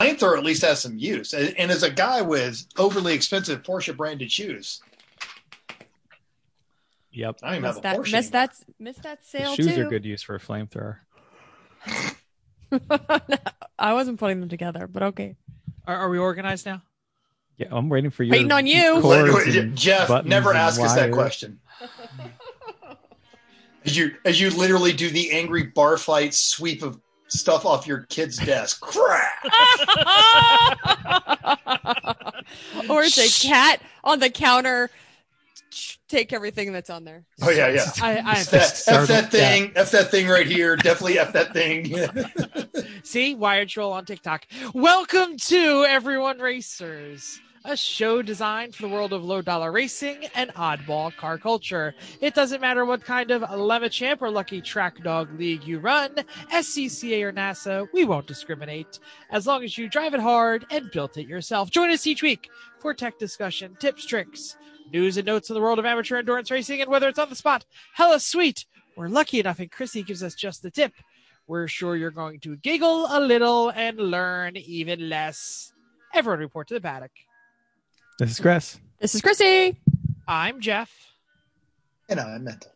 flamethrower at least has some use. And, and as a guy with overly expensive Porsche branded shoes, Yep. I don't even Missed have a that, Porsche. missed anymore. that, missed that The sale shoes too. are good use for a flamethrower. I wasn't putting them together, but okay. Are, are we organized now? Yeah, I'm waiting for you. Waiting on you. Wait, cords wait, and Jeff, never and ask us that question. As you as you literally do the angry bar fight sweep of stuff off your kid's desk. Crack! or it's a cat on the counter. Take everything that's on there. Oh yeah, yeah. I, I F that, F that thing, F that thing right here. Definitely F that thing. see Wired Troll on TikTok. Welcome to Everyone Racers, a show designed for the world of low dollar racing and oddball car culture. It doesn't matter what kind of Lemachamp or Lucky Track Dog League you run, SCCA or NASA, we won't discriminate as long as you drive it hard and built it yourself. Join us each week for tech discussion, tips, tricks, news and notes in the world of amateur endurance racing, and whether it's on the spot, hella sweet, we're lucky enough and Chrissy gives us just the tip. We're sure you're going to giggle a little and learn even less. Everyone report to the paddock. This is Chris. This is Chrissy. I'm Jeff, and I'm mental.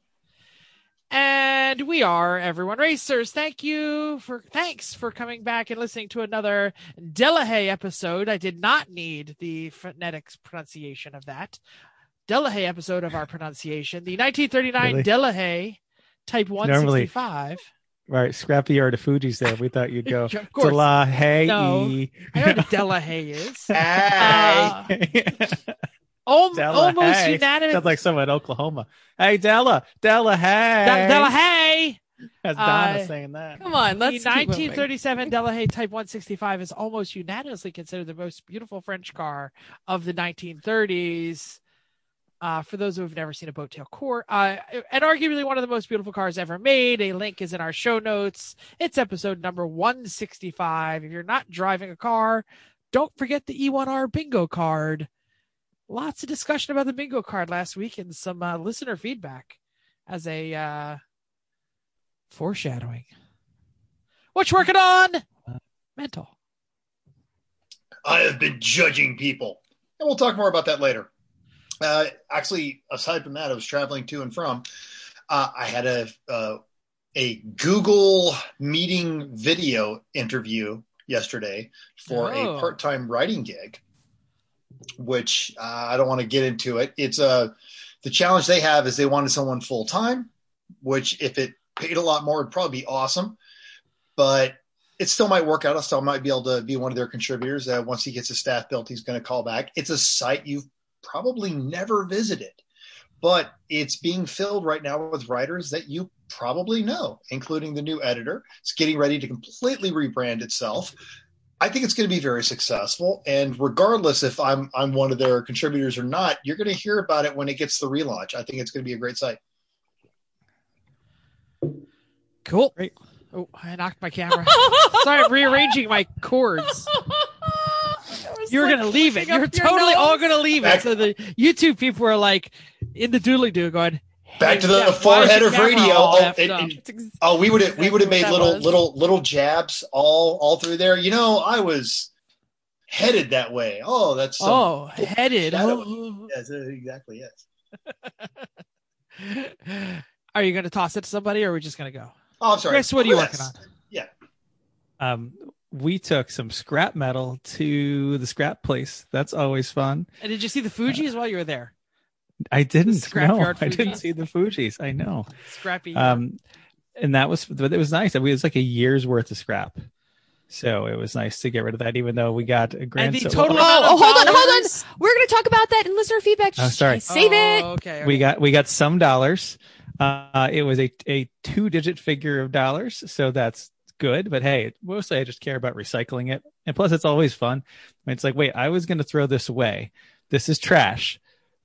and we are Everyone Racers. Thank you for thanks for coming back and listening to another Delahaye episode. I did not need the phonetics pronunciation of that. Delahaye episode of our pronunciation. The 1939 Really? Delahaye Type 165. Right, Scrappy or the Fuji's there. We thought you'd go. Of course. Dela, hey, No. I know what Delahaye is. Hey. Uh, al- Della, almost hey. unanimous. Sounds like someone in Oklahoma. Hey, Della, Della, hey. De- Delahaye. That's Donna uh, saying that. Come on, let's keep moving. 1937 Delahaye Type 165 is almost unanimously considered the most beautiful French car of the 1930s. Uh, for those who have never seen a boat tail core, uh, and arguably one of the most beautiful cars ever made. A link is in our show notes. It's episode number 165. If you're not driving a car, don't forget the E1R bingo card. Lots of discussion about the bingo card last week and some uh, listener feedback as a uh, foreshadowing. What you working on? Mental. I have been judging people, and we'll talk more about that later. Uh, actually, aside from that, I was traveling to and from. Uh, I had a uh, a Google meeting video interview yesterday for Oh. a part time writing gig, which uh, I don't want to get into it. It's a the challenge they have is they wanted someone full time, which if it paid a lot more, would probably be awesome. But it still might work out. I still might be able to be one of their contributors. Uh, once he gets his staff built, he's going to call back. It's a site you've probably never visited, but it's being filled right now with writers that you probably know, including the new editor. It's getting ready to completely rebrand itself. I think it's going to be very successful, and regardless if I'm I'm one of their contributors or not, you're going to hear about it when it gets the relaunch. I think it's going to be a great site. Cool. Great. Oh, I knocked my camera. Sorry, I'm rearranging my cords. You're gonna leave it. You're totally all gonna leave it. So the YouTube people are like in the doodly doo going. Back "Hey, to the Jeff, four why is your header camera radio. Oh, effed and- up?" and- Oh, we would have we would have made little was. little little jabs all all through there. You know, I was headed that way. Oh, that's some- oh, headed. shadow. Oh. yes, uh, exactly yes. Are you gonna toss it to somebody, or are we just gonna go? Oh, I'm sorry. Chris, what are you Chris. working on? Yeah. Um, we took some scrap metal to the scrap place. That's always fun. And did you see the Fuji's while you were there? I didn't. scrapyard No, I didn't see the Fuji's. I know. Scrappy. Um, and that was, but it was nice. It was like a year's worth of scrap. So it was nice to get rid of that, even though we got a grand. the total- Oh, oh, hold on, hold on. We're gonna talk about that in listener feedback. Oh, sorry. Save it. Oh, Okay. we got we got some dollars. Uh, it was a a two digit figure of dollars, so that's good. But hey, mostly I just care about recycling it, and plus it's always fun. It's like, wait, I was going to throw this away. This is trash,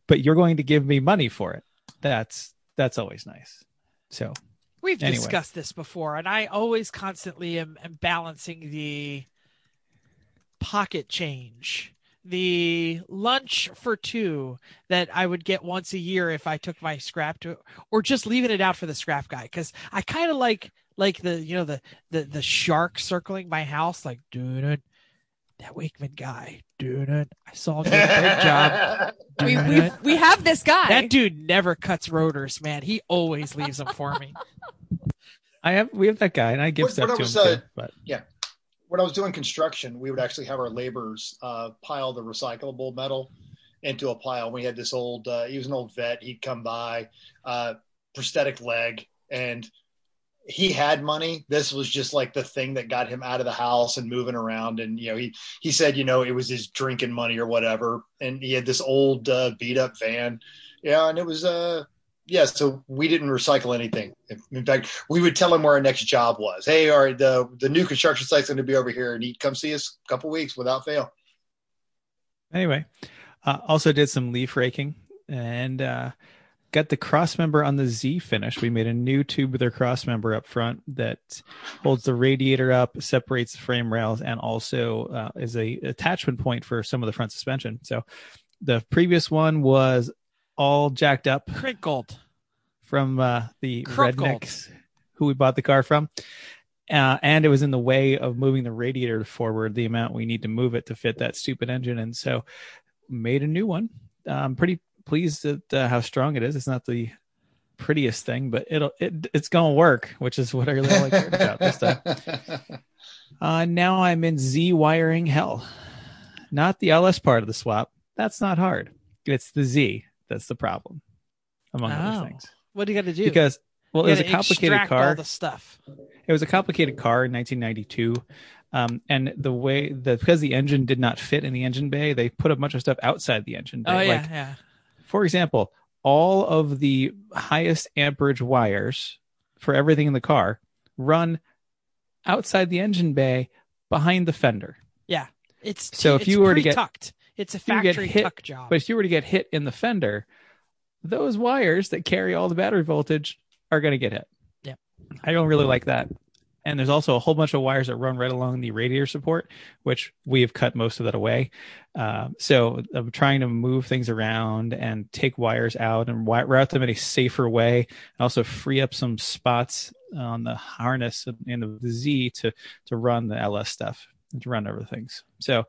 but you're going to give me money for it. That's that's always nice. So We've Anyway. discussed this before, and I always constantly am, am balancing the pocket change, the lunch for two that I would get once a year if I took my scrap to, or just leaving it out for the scrap guy. Because I kind of like like the you know the the the shark circling my house, like dude. that Wakeman guy, doing it. I saw him do a great job. We, we, we have this guy. That dude never cuts rotors, man. He always leaves them for me. I have we have that guy, and I give What- stuff what I to was, him uh, too. But when I was doing construction, we would actually have our laborers uh, pile the recyclable metal into a pile. We had this old, uh, he was an old vet. He'd come by, uh, prosthetic leg, and he had money. This was just like the thing that got him out of the house and moving around. And you know, he he said, you know, it was his drinking money or whatever. And he had this old uh, beat up van, yeah, and it was uh yeah, so we didn't recycle anything. In fact, we would tell him where our next job was. Hey, all right, the the new construction site's going to be over here, and he'd come see us a couple weeks without fail. anyway, uh, also did some leaf raking and uh, got the cross member on the Z finish. We made a new tube tubular cross member up front that holds the radiator up, separates the frame rails, and also uh, is a attachment point for some of the front suspension. So the previous one was all jacked up Crinkled. from uh, the Crumpled. rednecks who we bought the car from. Uh, and it was in the way of moving the radiator forward the amount we need to move it to fit that stupid engine. And so made a new one. I'm pretty pleased at uh, how strong it is. It's not the prettiest thing, but it'll it, it's gonna work, which is what I really like cared about this time. Uh, now I'm in Z wiring hell, not the LS part of the swap. That's not hard. It's the Z that's the problem, among Oh. other things. What do you got to do? Because well, You it was a complicated car. All the stuff. It was a complicated car in 1992. Um, and the way that because the engine did not fit in the engine bay, they put a bunch of stuff outside the engine bay. Oh yeah, Like, yeah. For example, all of the highest amperage wires for everything in the car run outside the engine bay behind the fender. Yeah. It's So if it's you were to get- tucked, it's a if you get factory hit- tuck job. But if you were to get hit in the fender, those wires that carry all the battery voltage are going to get hit. Yeah. I don't really like that. And there's also a whole bunch of wires that run right along the radiator support, which we have cut most of that away. Uh, so I'm trying to move things around and take wires out and route them in a safer way, and also free up some spots on the harness and the, Z to to run the LS stuff and to run other things. So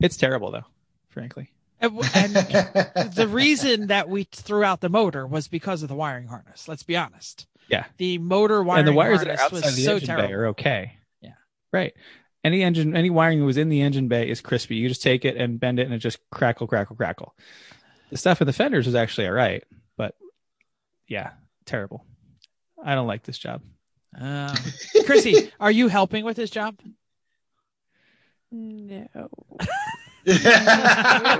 it's terrible though, frankly. And, and the reason that we threw out the motor was because of the wiring harness. Let's be honest. Yeah. The motor wiring and the wires that are harness outside was the so engine terrible. bay are okay. Yeah. Right. Any engine, any wiring that was in the engine bay is crispy. You just take it and bend it, and it just crackle, crackle, crackle. The stuff in the fenders was actually all right, but yeah, terrible. I don't like this job. Um, Chrissy, are you helping with this job? No.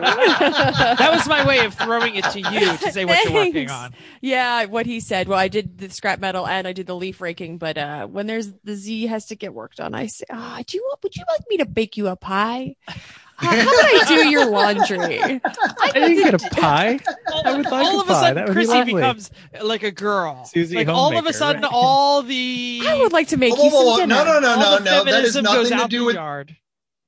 That was my way of throwing it to you to say what you're working on. Yeah, what he said. Well, I did the scrap metal and I did the leaf raking, but uh when there's the Z has to get worked on, I say, ah, do you want, would you like me to bake you a pie? Uh, how would I do your laundry? I didn't get a pie. I would like all a of a pie. sudden, That would be Chrissy becomes like a girl. Susie like all of a sudden, right? all the I would like to make Whoa, you whoa, some whoa. dinner. No, no, no, all no, no. That has nothing to do with yard.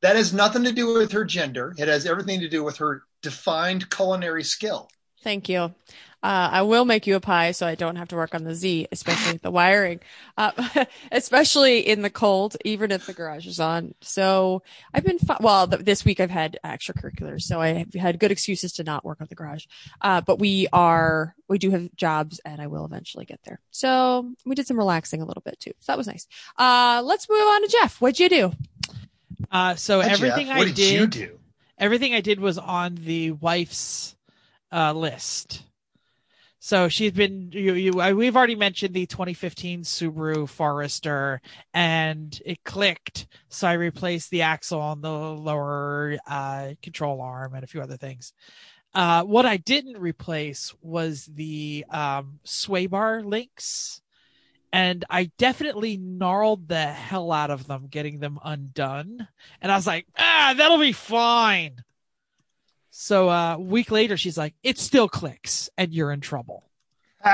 That has nothing to do with her gender. It has everything to do with her defined culinary skill. Thank you. Uh, I will make you a pie so I don't have to work on the Z, especially the wiring, uh, especially in the cold, even if the garage is on. So I've been, well, th- this week I've had extracurriculars, so I have had good excuses to not work on the garage. Uh, but we are, we do have jobs and I will eventually get there. So we did some relaxing a little bit too. So that was nice. Uh, let's move on to Jeff. What'd you do? Uh, so Hi, everything Jeff. I what did, you did, do? everything I did was on the wife's uh, list. So she's been you, you I, we've already mentioned the 2015 Subaru Forester and it clicked so I replaced the axle on the lower uh, control arm and a few other things. Uh, what I didn't replace was the um, sway bar links and I definitely gnarled the hell out of them getting them undone. And I was like, ah, that'll be fine. So uh, a week later, she's like, it still clicks and you're in trouble.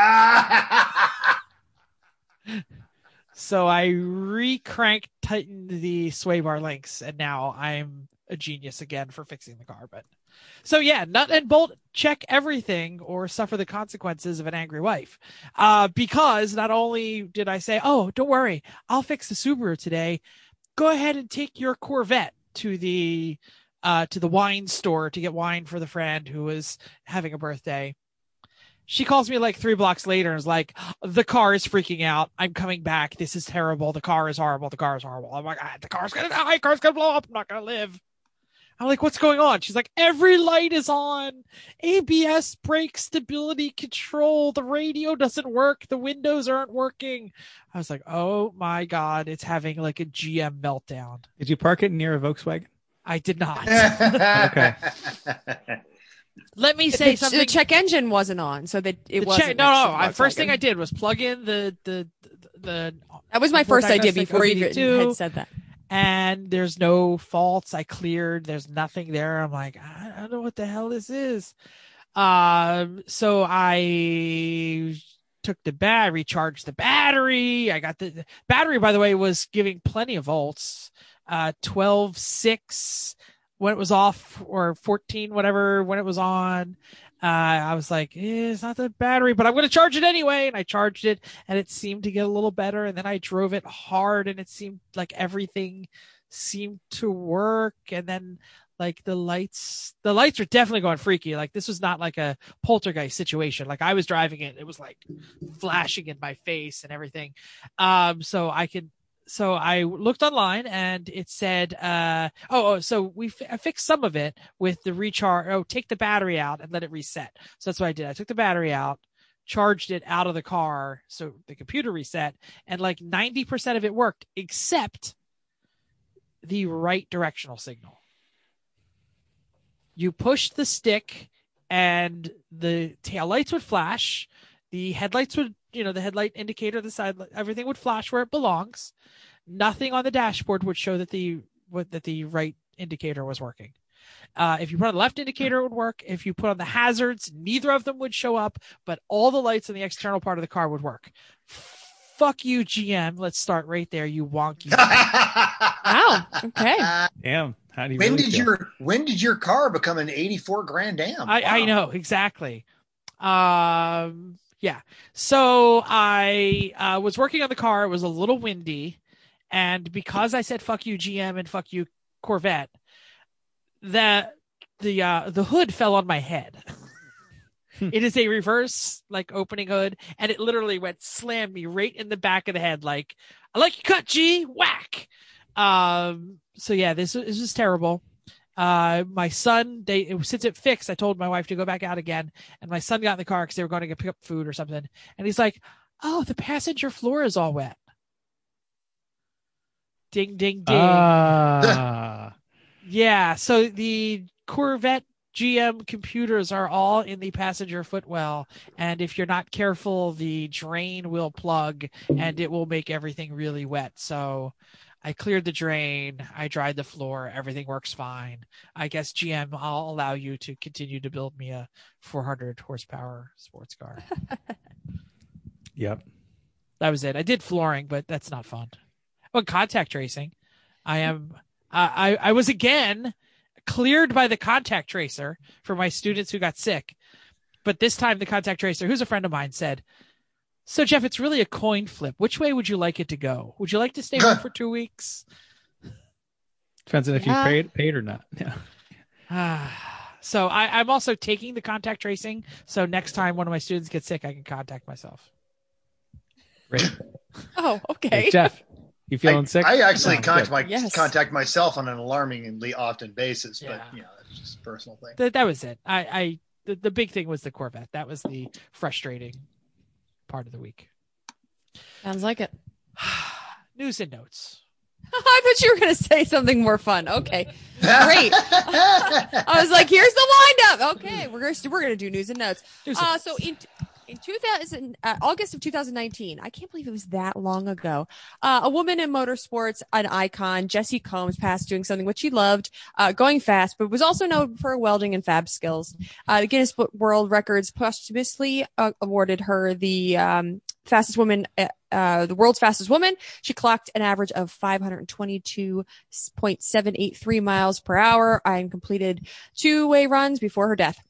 So I re-cranked, tightened the sway bar links, and now I'm a genius again for fixing the car. But so yeah, nut and bolt, check everything or suffer the consequences of an angry wife. Uh, because not only did I say, "Oh, don't worry, I'll fix the Subaru today," go ahead and take your Corvette to the uh, to the wine store to get wine for the friend who was having a birthday. She calls me like three blocks later and is like, "The car is freaking out. I'm coming back. This is terrible. The car is horrible. The car is horrible. I'm like, ah, the car's gonna die. The car's gonna blow up. I'm not gonna live." I'm like, "What's going on?" She's like, "Every light is on. ABS brake stability control. The radio doesn't work. The windows aren't working." I was like, "Oh my god, it's having like a GM meltdown." Did you park it near a Volkswagen? I did not. Okay. Let me say the, something. the check engine wasn't on, so that it wasn't. check- no, no. the I, first thing I did was plug in the the the, That was my first idea before you OBD2. had said that. And there's no faults. I cleared. There's nothing there. I'm like, I, don't know what the hell this is. Um, so I took the bat, recharged the battery. I got the, the battery, by the way, was giving plenty of volts. Uh, 12, 6 when it was off or 14, whatever, when it was on. Uh, I was like, eh, it's not the battery, but I'm going to charge it anyway. And I charged it and it seemed to get a little better. And then I drove it hard and it seemed like everything seemed to work. And then like the lights, the lights are definitely going freaky. Like this was not like a poltergeist situation. Like I was driving it, it was like flashing in my face and everything. Um, so I could, so I looked online and it said, uh, oh, oh so we I fixed some of it with the recharge. Oh, take the battery out and let it reset. So that's what I did. I took the battery out, charged it out of the car. So the computer reset and like 90% of it worked except the right directional signal. You pushed the stick and the tail lights would flash. The headlights would, you know, the headlight indicator, the side, everything would flash where it belongs. Nothing on the dashboard would show that the what that the right indicator was working. Uh, if you put on the left indicator, it would work. If you put on the hazards, neither of them would show up, but all the lights on the external part of the car would work. Fuck you, GM. Let's start right there, you wonky. Wow. Okay. Damn. How do you when really did feel? your when did your car become an 84 grand dam? I, I know exactly. Um, yeah. So I uh, was working on the car. It was a little windy, and because I said "fuck you, GM" and "fuck you, Corvette," that the uh, the hood fell on my head. it is a reverse like opening hood, and it literally went slammed me right in the back of the head. Like, I like you cut, G, whack. Um. So yeah, this this is terrible uh my son they since it fixed i told my wife to go back out again and my son got in the car because they were going to go pick up food or something and he's like oh the passenger floor is all wet ding ding ding Ah. yeah so the corvette gm computers are all in the passenger footwell and if you're not careful the drain will plug and it will make everything really wet so I cleared the drain. I dried the floor. Everything works fine. I guess GM, I'll allow you to continue to build me a 400 horsepower sports car. yep. that was it. I did flooring, but that's not fun. Oh, contact tracing. I am. I I was again cleared by the contact tracer for my students who got sick, but this time the contact tracer, who's a friend of mine, said. So Jeff, it's really a coin flip. Which way would you like it to go? Would you like to stay home for two weeks? Depends on if Yeah. you paid paid or not. Yeah. Ah, so I, I'm also taking the contact tracing. So next time one of my students gets sick, I can contact myself. Great. Oh, Hey, okay. Jeff, you feeling I, sick? I actually No, contact my Yes. contact myself on an alarmingly often basis, but Yeah. you know, that's just a personal thing. That that was it. I, I the, the big thing was the Corvette. That was the frustrating part of the week. Sounds like it. News and notes. I thought you were going to say something more fun. Okay. Great. I was like, here's the windup. Okay, we're gonna we're gonna do news and notes. News Uh, so in in 2000 uh, August of 2019, I can't believe it was that long ago. Uh, a woman in motorsports, an icon, Jessie Combs, passed doing something which she loved, uh, going fast, but was also known for her welding and fab skills. Uh, the Guinness World Records posthumously uh, awarded her the um, fastest woman. Uh, the world's fastest woman. She clocked an average of 522.783 miles per hour and completed two way runs before her death.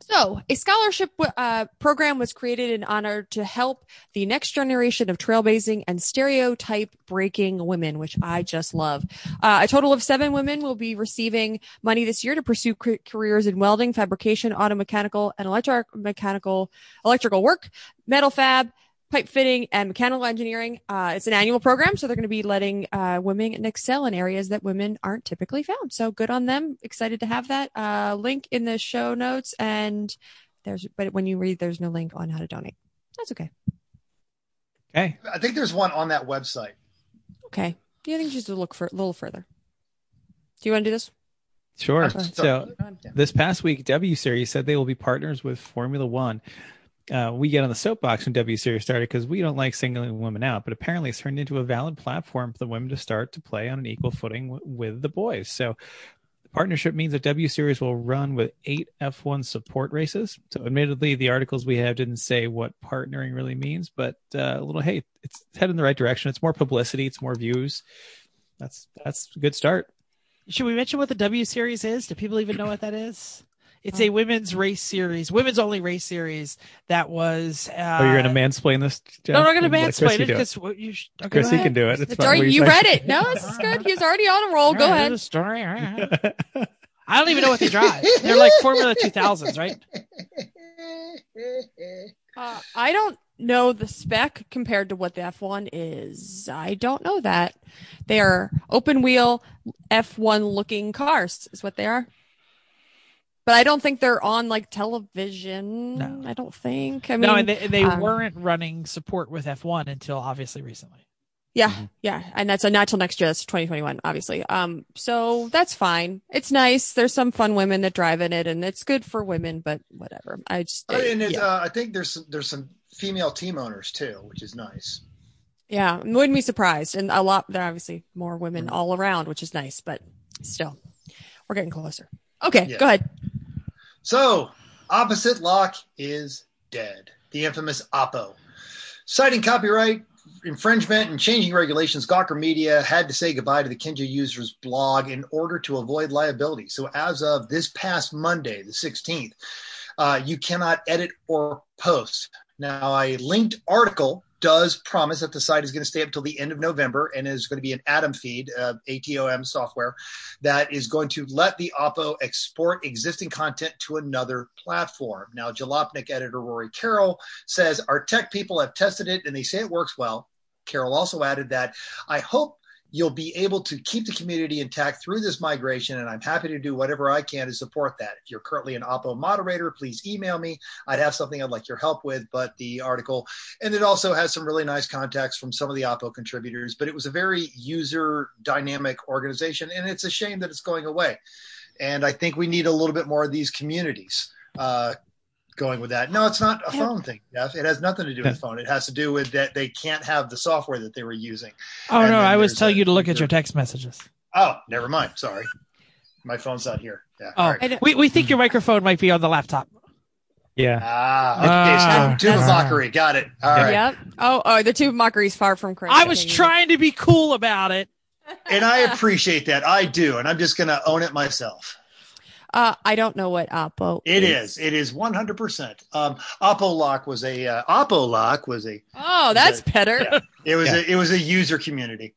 So, a scholarship uh, program was created in honor to help the next generation of trailblazing and stereotype breaking women, which I just love. Uh, a total of seven women will be receiving money this year to pursue c- careers in welding, fabrication, auto mechanical, and electric mechanical electrical work, metal fab, pipe fitting and mechanical engineering. Uh, it's an annual program, so they're going to be letting uh, women excel in areas that women aren't typically found. So good on them. Excited to have that uh, link in the show notes. And there's, but when you read, there's no link on how to donate. That's okay. Okay. I think there's one on that website. Okay. Do you think just to look for a little further. Do you want to do this? Sure. Okay. So Yeah. this past week, W Series said they will be partners with Formula One. Uh, we get on the soapbox when W Series started because we don't like singling women out, but apparently it's turned into a valid platform for the women to start to play on an equal footing w- with the boys. So the partnership means that W Series will run with eight F1 support races. So admittedly, the articles we have didn't say what partnering really means, but uh, a little hey, it's headed in the right direction. It's more publicity, it's more views. That's that's a good start. Should we mention what the W series is? Do people even know what that is? It's a women's race series, women's only race series that was. Uh, oh, you're gonna mansplain this? Jeff? No, I'm not going to Let Chrissy mansplain it do because what you. sh- Okay, Chris, he can do it. It's It's fine. already, you read it. No, this is good. He's already on a roll. Go All right, ahead. story. all right. I don't even know what they drive. They're like Formula 2000s, right? Uh, I don't know the spec compared to what the F1 is. I don't know that. They are open wheel F1 looking cars, is what they are. But I don't think they're on like television. No. I don't think. I mean, no, and they, they um, weren't running support with F1 until obviously recently. yeah, Mhm. yeah, and that's a not till next year. That's 2021, obviously. Um, so that's fine. It's nice. There's some fun women that drive in it, and it's good for women. But whatever. I just Oh, and it's, yeah. uh, I think there's some, there's some female team owners too, which is nice. Yeah, wouldn't be surprised. And a lot, there are obviously more women all around, which is nice, but still, we're getting closer. Okay, Yeah. go ahead. So, opposite lock is dead. The infamous Oppo. Citing copyright infringement and changing regulations, Gawker Media had to say goodbye to the Kinja user's blog in order to avoid liability. So, as of this past Monday, the 16th, uh, you cannot edit or post. Now, a linked article does promise that the site is going to stay up until the end of November and is going to be an Atom feed, uh, ATOM software, that is going to let the Oppo export existing content to another platform. Now, Jalopnik editor Rory Carroll says our tech people have tested it and they say it works well. Carroll also added that I hope you'll be able to keep the community intact through this migration, and I'm happy to do whatever I can to support that. If you're currently an Oppo moderator, please email me. I'd have something I'd like your help with. But the article, and it also has some really nice contacts from some of the Oppo contributors, but it was a very user dynamic organization, and it's a shame that it's going away. And I think we need a little bit more of these communities. Uh, going with that. No, it's not a Yeah. phone thing, Jeff. It has nothing to do with the phone. It has to do with that they can't have the software that they were using. Oh, And no, I was there's telling you to look at your text messages. Oh, never mind. Sorry. My phone's not here. Yeah. Oh, all right. I we, we think your microphone might be on the laptop. Yeah. Ah, okay. Ah. so tube That's- mockery. Got it. All right. Yep. Oh, oh, the two mockeries far from crazy. I was trying to be cool about it. And I appreciate that. I do. And I'm just going to own it myself. Uh, I don't know what Oppo. It is. It is 100%. Um, Oppo Lock was a, uh, Oppo Lock was a, Oh, that's better Yeah. it was Yeah. a, it was a user community.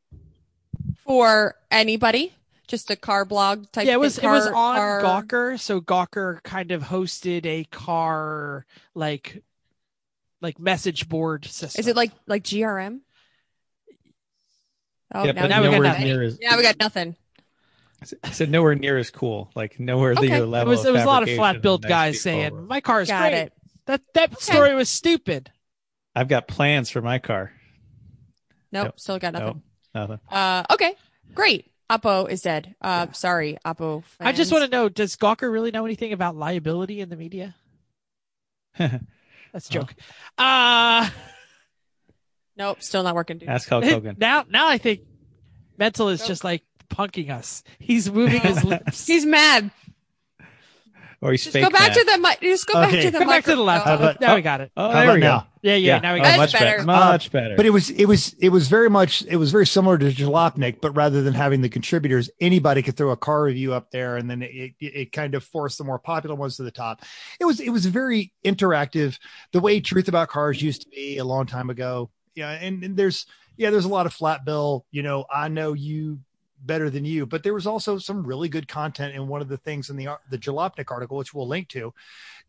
for anybody. Just a car blog type. Yeah, it was thing, it was on car- Gawker, so Gawker kind of hosted a car like like message board system. Is it like like GRM? Oh, yeah, now, now we got nothing. near as yeah, we got nothing. I said nowhere near as cool. Like nowhere Okay. the It it level. was it was a lot of flat built guys people. saying my car is Got great. it. That that story was stupid. I've got plans for my car. Nope, Nope. still got nothing. Nope, nothing. Uh, okay, great. Oppo is dead. Uh, sorry, Oppo. I just want to know: Does Gawker really know anything about liability in the media? That's a joke. Uh Nope, still not working. Dude. Ask Hulk Hogan. now now I think Mental is Nope. just like punking us. He's moving his lips. He's mad. or he's Just fake. go back Matt. to the mic. Just go back Okay. to the Come back to the microphone. left. How about- now we got it. Oh, How there about we go. now? Yeah, yeah. Now we oh, got it. much That's better. better. Much uh, better. But it was it was it was very much it was very similar to Jalopnik, but rather than having the contributors, anybody could throw a car review up there, and then it, it, it kind of forced the more popular ones to the top. It was it was very interactive, the way Truth About Cars used to be a long time ago. Yeah, and, and there's yeah there's a lot of flat bill. You know, I know you better than you, but there was also some really good content. And one of the things in the uh, the Jalopnik article, which we'll link to,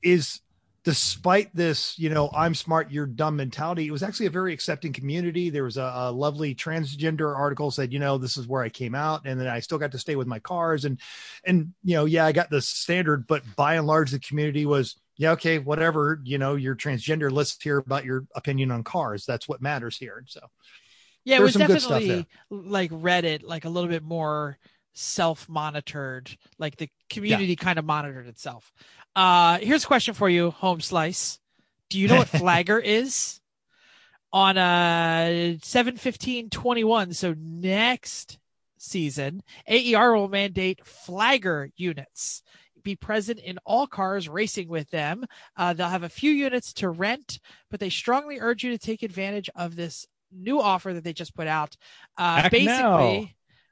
is despite this, you know, I'm smart, you're dumb mentality, it was actually a very accepting community. There was a, a lovely transgender article said, you know, this is where I came out, and then I still got to stay with my cars, and and you know, yeah, I got the standard, but by and large, the community was, yeah, okay, whatever, you know, you're transgender. Let's hear about your opinion on cars. That's what matters here. So Yeah, it was some good stuff definitely like Reddit, like a little bit more self-monitored. Like the community kind of monitored itself. Uh here's a question for you, Home Slice. Do you know what Flagger is? On uh 71521, so next season, AER will mandate Flagger units be present in all cars racing with them. Uh, they'll have a few units to rent, but they strongly urge you to take advantage of this new offer that they just put out. Uh, Act basically, now.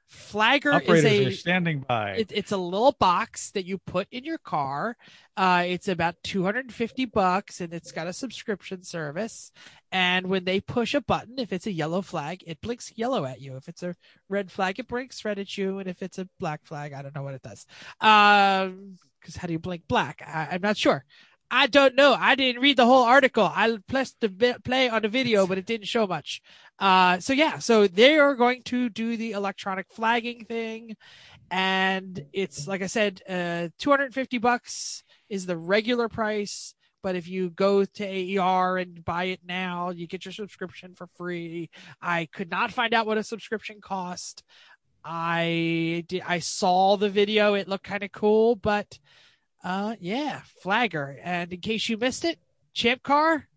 Flagger Operators is a standing by. it, it's a little box that you put in your car. Uh, it's about 250 bucks and it's got a subscription service. And when they push a button, if it's a yellow flag, it blinks yellow at you. If it's a red flag, it blinks red at you. And if it's a black flag, I don't know what it does. Um, cause how do you blink black? I, I'm not sure. I don't know. I didn't read the whole article. I pressed the play on the video, but it didn't show much. Uh, so yeah, so they are going to do the electronic flagging thing, and it's like I said, uh, 250 bucks is the regular price. But if you go to AER and buy it now, you get your subscription for free. I could not find out what a subscription cost. I did, I saw the video. It looked kind of cool, but uh, yeah, Flagger. And in case you missed it, Champ Car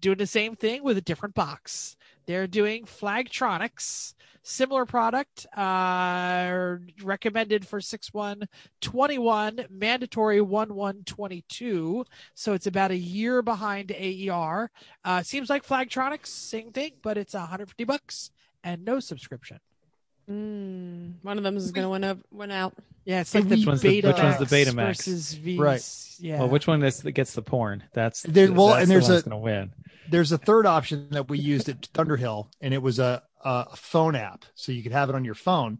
doing the same thing with a different box. They're doing Flagtronics, similar product, uh, recommended for 6121, mandatory 1122. So it's about a year behind AER. Uh, seems like Flagtronics, same thing, but it's 150 bucks and no subscription. Mm, one of them is going to win up, win out. Yeah, it's Hey, like the which one's the- Beta which one's the Max Betamax? versus V. Right. Yeah. Well, which one is, that gets the porn? That's There- well, that's and the there's one a- going to win. there's a third option that we used at Thunderhill, and it was a, a phone app, so you could have it on your phone.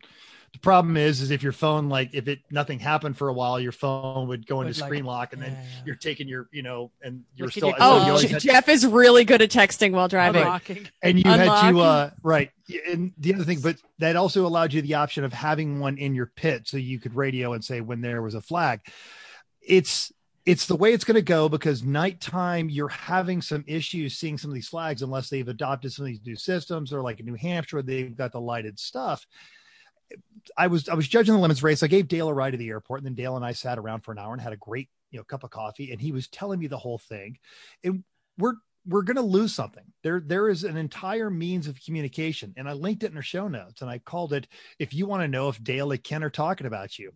The problem is, is if your phone, like, if it nothing happened for a while, your phone would go into Would, like- screen lock, and then Yeah, yeah. you're taking your, you know, and you're Look still. your- Oh, you you always Je- had- Jeff is really good at texting while driving. Unlocking. and you had to uh right and the other thing but that also allowed you the option of having one in your pit so you could radio and say when there was a flag it's it's the way it's going to go because nighttime you're having some issues seeing some of these flags unless they've adopted some of these new systems or like in new hampshire they've got the lighted stuff i was i was judging the limits race i gave dale a ride to the airport and then dale and i sat around for an hour and had a great you know cup of coffee and he was telling me the whole thing and we're we're going to lose something. There, there is an entire means of communication, and I linked it in our show notes, and I called it "If you want to know if Dale and Ken are talking about you,"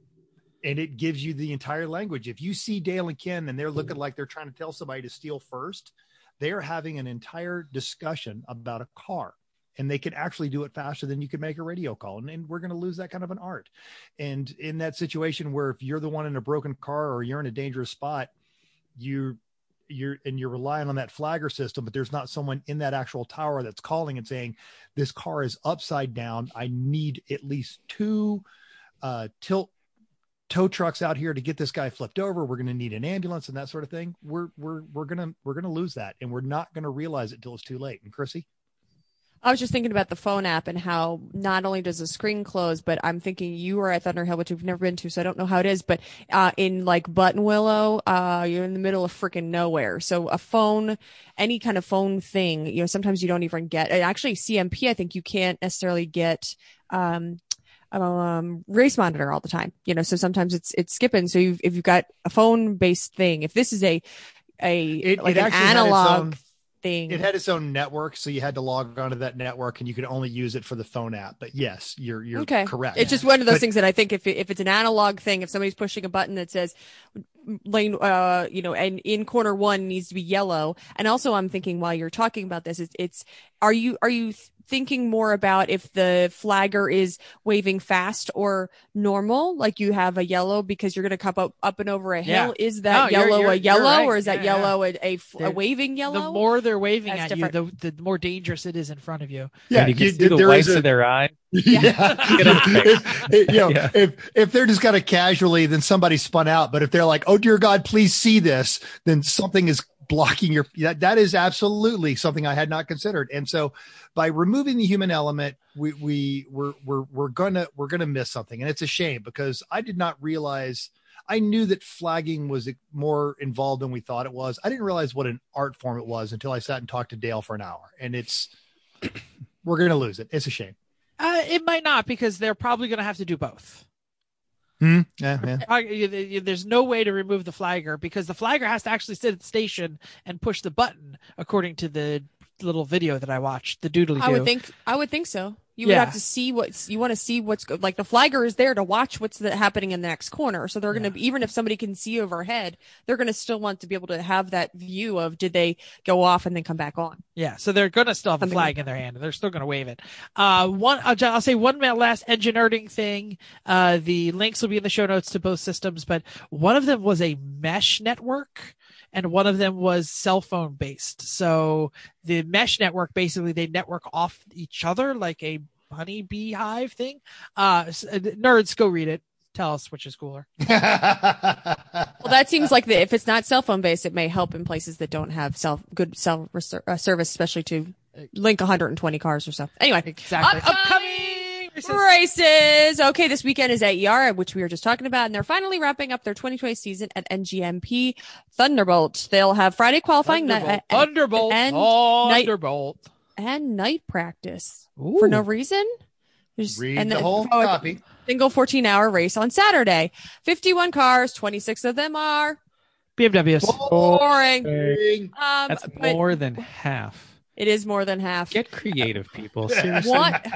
and it gives you the entire language. If you see Dale and Ken and they're looking like they're trying to tell somebody to steal first, they are having an entire discussion about a car. And they can actually do it faster than you can make a radio call. And, and we're going to lose that kind of an art. And in that situation where if you're the one in a broken car or you're in a dangerous spot, you you're and you're relying on that flagger system, but there's not someone in that actual tower that's calling and saying, This car is upside down. I need at least two uh tilt tow trucks out here to get this guy flipped over. We're gonna need an ambulance and that sort of thing. We're we're we're gonna we're gonna lose that and we're not gonna realize it till it's too late. And Chrissy? I was just thinking about the phone app and how not only does the screen close, but I'm thinking you are at Thunderhill, which we've never been to, so I don't know how it is. But uh, in like Buttonwillow, uh, you're in the middle of freaking nowhere. So a phone, any kind of phone thing, you know, sometimes you don't even get. Actually, CMP, I think you can't necessarily get. Um, um race monitor all the time you know so sometimes it's it's skipping so you've, if you've got a phone based thing if this is a a It- like it an analog thing It had its own network, so you had to log onto that network and you could only use it for the phone app. But yes, you're you're okay correct. It's just one of those But- things that I think if if it's an analog thing, if somebody's pushing a button that says lane, uh, you know, and in corner one needs to be yellow. And also, I'm thinking while you're talking about this, it's, it's are you are you thinking more about if the flagger is waving fast or normal, like you have a yellow because you're going to come up up and over a hill? Yeah. Is that No, you're- yellow you're- a yellow, right. or is that Yeah, yeah. yellow a, They're- waving yellow? The more they're waving That's at different. you, the, the more dangerous it is in front of you. and you can see the whites a- of their eye. Yeah. Get. If- if, you know, Yeah. if if they're just kind of casually, then somebody spun out. But if they're like, "Oh dear God, please see this," then something is blocking your. That that is absolutely something I had not considered. And so, by removing the human element, we we we're we're we're gonna we're gonna miss something, and it's a shame because I did not realize. I knew that flagging was more involved than we thought it was. I didn't realize what an art form it was until I sat and talked to Dale for an hour, and it's we're gonna lose it. It's a shame. Uh, it might not because they're probably to have to do both. Hmm. Yeah, yeah. There's no way to remove the flagger because the flagger has to actually sit at the station and push the button, according to the little video that I watched. The doodly I would think I would think so. You would have to see what's you want to see what's go- like the flagger is there to watch what's the, happening in the next corner. So they're going to even if somebody can see overhead, they're going to still want to be able to have that view of did they go off and then come back on. Yeah, so they're going to still have a flag in their hand, and they're still going to wave it. Uh, one, I'll, I'll say one last engine nerding thing. Uh, the links will be in the show notes to both systems, but one of them was a mesh network, and one of them was cell phone based. So the mesh network basically they network off each other like a honey beehive thing. Uh, uh, nerds, go read it. Tell us which is cooler. Well, that seems like the, if it's not cell phone based, it may help in places that don't have cell good cell reser- uh, service, especially to link 120 cars or so. Anyway, Exactly. Upcoming Upcoming races. races. Okay, this weekend is at ER, which we were just talking about, and they're finally wrapping up their 2020 season at NJMP Thunderbolt. They'll have Friday qualifying ni- Thunderbolt. uh, Thunderbolt. and night- Thunderbolt. and night practice for no reason. There's- Read and the then- whole oh, copy. Single 14 hour race on Saturday. 51 cars, 26 of them are BMWs. boring. Um, That's but more than half. It is more than half. Get creative, people. Seriously. What?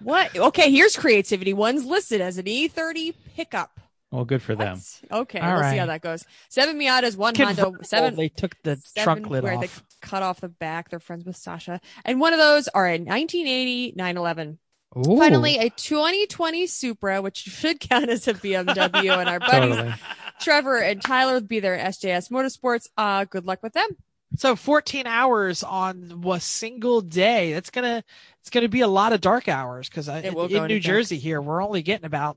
What? Okay, here's creativity. One's listed as an E30 pickup. Well, good for them. Okay, All we'll see how that goes. Seven Miatas, one Honda, Convertible, seven. They took the seven trunk lid where off. they cut off the back. They're friends with Sasha, and one of those are a 1980 911. Ooh. Finally, a 2020 Supra, which should count as a BMW, and our buddies Totally. Trevor and Tyler will be there at SJS Motorsports. Uh, good luck with them. So 14 hours on a single day. That's gonna it's gonna be a lot of dark hours because It will go in into New dark. Jersey here we're only getting about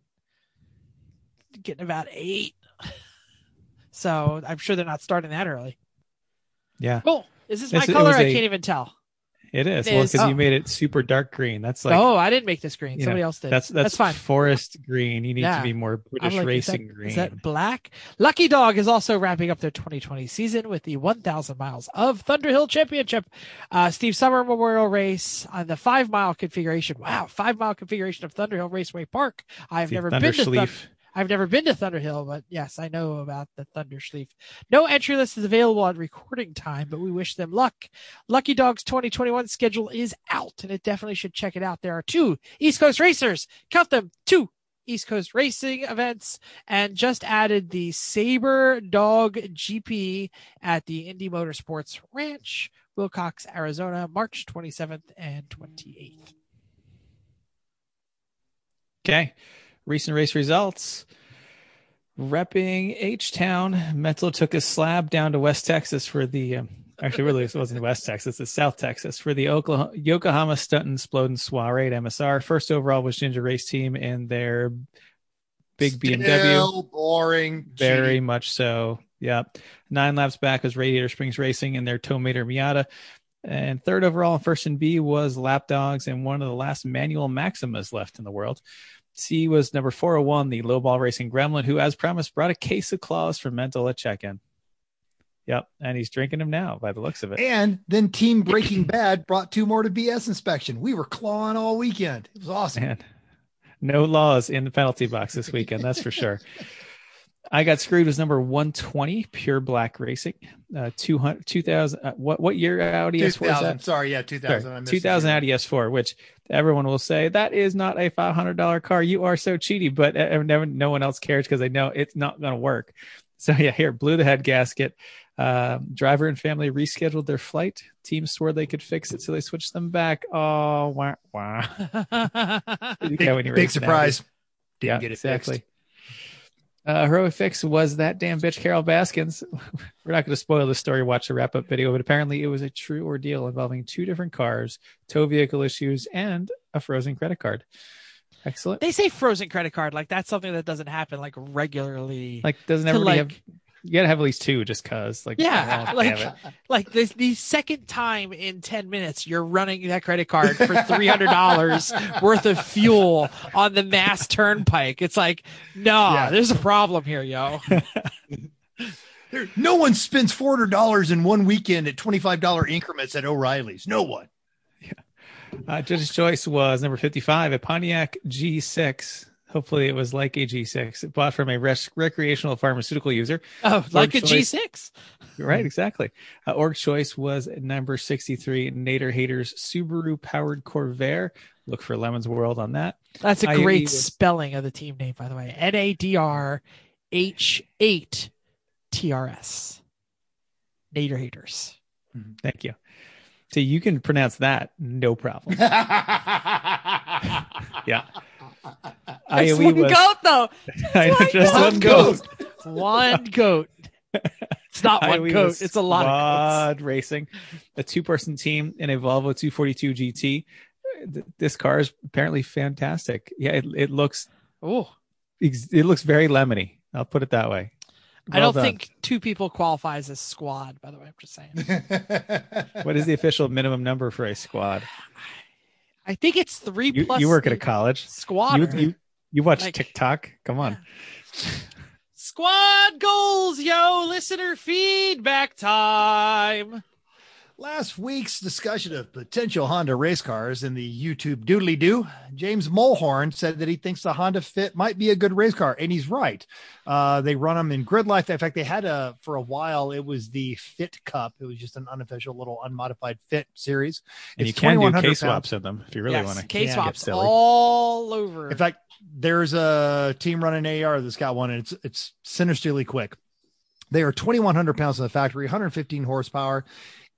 getting about eight. So I'm sure they're not starting that early. Yeah, Cool. Is this my it color? was I a- can't even tell. It is. It well, because Oh. you made it super dark green. That's like oh, I didn't make this green. Somebody know, else did. that's that's fine. forest green. You need Yeah. to be more British like, is racing that- green. Is that black? Lucky Dog is also wrapping up their 2020 season with the 1,000 miles of Thunderhill Championship. Uh, Steve Summer Memorial Race on the five mile configuration. Wow, five mile configuration of Thunderhill Raceway Park. I've never been to Thun- Schleif. I've never been to Thunderhill, but yes, I know about the Thunder Schleif. No entry list is available at recording time, but we wish them luck. Lucky Dog's 2021 schedule is out, and it definitely should check it out. There are two East Coast racers. Count them, two East Coast racing events, and just added the Saber Dog GP at the Inde Motorsports Ranch, Willcox, Arizona, March 27th and 28th. Okay. Recent race results. Repping H Town, Mental took a slab down to West Texas for the. Um, actually, really, it wasn't West Texas; it's South Texas for the Oklahoma, Yokohama Stunt and Splodin Soiree at MSR. First overall was Ginger Race Team and their big BMW. Boring. Very much so. Yep. Nine laps back was Radiator Springs Racing and their Tomater Miata. And third overall, first and B was Lapdogs and one of the last manual Maximas left in the world. C was number 401, the lowball racing gremlin, who, as promised, brought a case of claws for mental at check in. Yep. And he's drinking them now by the looks of it. And then Team Breaking Bad brought two more to BS inspection. We were clawing all weekend. It was awesome. Man, no laws in the penalty box this weekend, that's for sure. I got screwed was number 120, Pure Black Racing. Uh, 200, 2000, uh, what, what year Audi S4 is Sorry, yeah, 2000. I Sorry, missed 2000. Audi S4, which everyone will say that is not a $500 car. You are so cheaty, but uh, never, no one else cares because they know it's not going to work. So yeah, here blew the head gasket. Um, driver and family rescheduled their flight. Team swore they could fix it, so they switched them back. Oh, wah. Big, get when you big surprise. Didn't yeah, get it exactly. fixed. Uh, heroic fix was that damn bitch Carol Baskins. We're not going to spoil the story. Watch the wrap up video, but apparently it was a true ordeal involving two different cars, tow vehicle issues, and a frozen credit card. Excellent. they say frozen credit card like that's something that doesn't happen like regularly. Like, doesn't everybody like- have? You gotta have at least two, just cause. Like, Yeah, oh, like- like the, the second time in 10 minutes you're running that credit card for $300 worth of fuel on the mass turnpike it's like no Yeah. there's a problem here yo There, no one spends four hundred dollars in one weekend at twenty five dollar increments at O'Reilly's. No one. Uh, Judge's choice was number 55, a Pontiac G6. Hopefully, it was like a G6, bought from a res- recreational pharmaceutical user. oh like a choice. g6 Right, exactly. Uh, org choice was number 63, Nader Haters Subaru powered Corvair. Look for Lemon's World on that. that's a I- great was- spelling of the team name by the way n-a-d-r-h-8 trs nader haters Thank you. So you can pronounce that, no problem. Yeah. There's IOE one was goat though. I know, just One one goat. one goat it's not one IOE goat it's a lot of goats racing, a two-person team in a Volvo 242 GT. This car is apparently fantastic. Yeah, it, it looks oh it looks very lemony. I'll put it that way. I don't done. think two people qualifies as a squad. By the way, I'm just saying. What is the official minimum number for a squad? I think it's three You, plus. you work at a college. squad. You, you you watch Like- TikTok? Come on. Squad goals, yo! Listener feedback time. Last week's discussion of potential Honda race cars in the YouTube doodly doo, James Mulhorn said that he thinks the Honda Fit might be a good race car, and he's right. Uh, they run them in GridLife. In fact, they had a for a while. It was the Fit Cup. It was just an unofficial little unmodified Fit series. And you can do 2100 K pounds. swaps in them if you really yes, want to. K get swaps all over. In fact, there's a team running AR that's got one, and it's it's sinisterly quick. They are 2,100 pounds in the factory, 115 horsepower,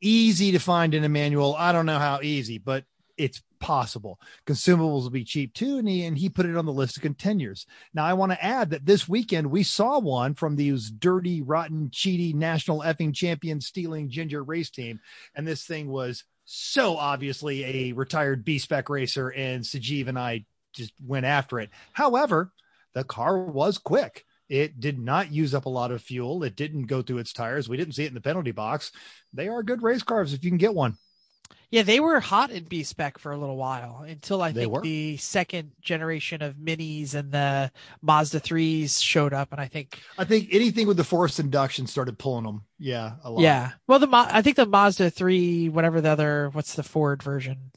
easy to find in a manual. I don't know how easy, but it's possible. Consumables will be cheap too, and he and he put it on the list of contenders. Now, I want to add that this weekend we saw one from these dirty, rotten, cheaty, national effing champion stealing ginger race team, and this thing was so obviously a retired B spec racer, and Sajeev and I just went after it. However, the car was quick. It did not use up a lot of fuel. It didn't go through its tires. We didn't see it in the penalty box. They are good race cars if you can get one. yeah, they were hot in B spec for a little while until I They think were. the second generation of minis and the Mazda threes showed up, and I think I think anything with the forced induction started pulling them. Yeah, a lot. yeah. Well, the I think the Mazda three, whatever the other, what's the Ford version,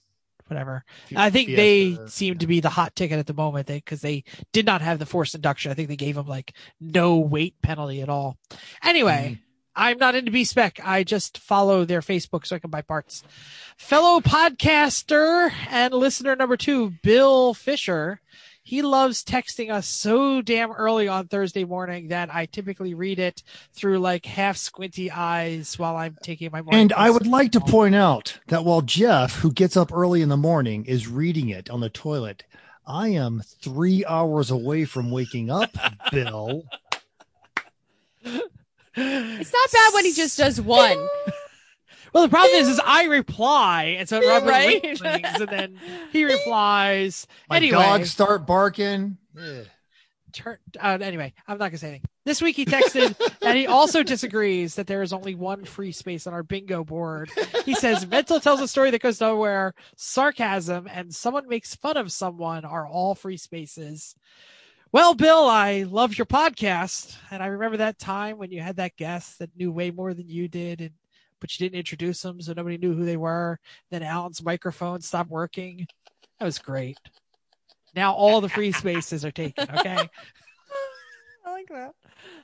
whatever. I think they seem to be the hot ticket at the moment because they, did not have the forced induction. I think they gave them like no weight penalty at all. Anyway, Mm-hmm. I'm not into B spec. I just follow their Facebook so I can buy parts. Fellow podcaster and listener number two, Bill Fisher. He loves texting us so damn early on Thursday morning that I typically read it through like half squinty eyes while I'm taking my morning. And I would like to point out that while Jeff, who gets up early in the morning, is reading it on the toilet, I am three hours away from waking up, Bill. It's not bad when he just does one. Well, the problem is, is I reply, and so Robert Right. rings, and then he replies. My anyway, dogs start barking. Ugh. turn, uh, anyway, I'm not gonna say anything. This week he texted, and he also disagrees that there is only one free space on our bingo board. He says mental tells a story that goes nowhere, sarcasm, and someone makes fun of someone are all free spaces. Well, Bill, I love your podcast, and I remember that time when you had that guest that knew way more than you did, and but you didn't introduce them, so nobody knew who they were. Then Alan's microphone stopped working. That was great. Now all the free spaces are taken. Okay. My like that.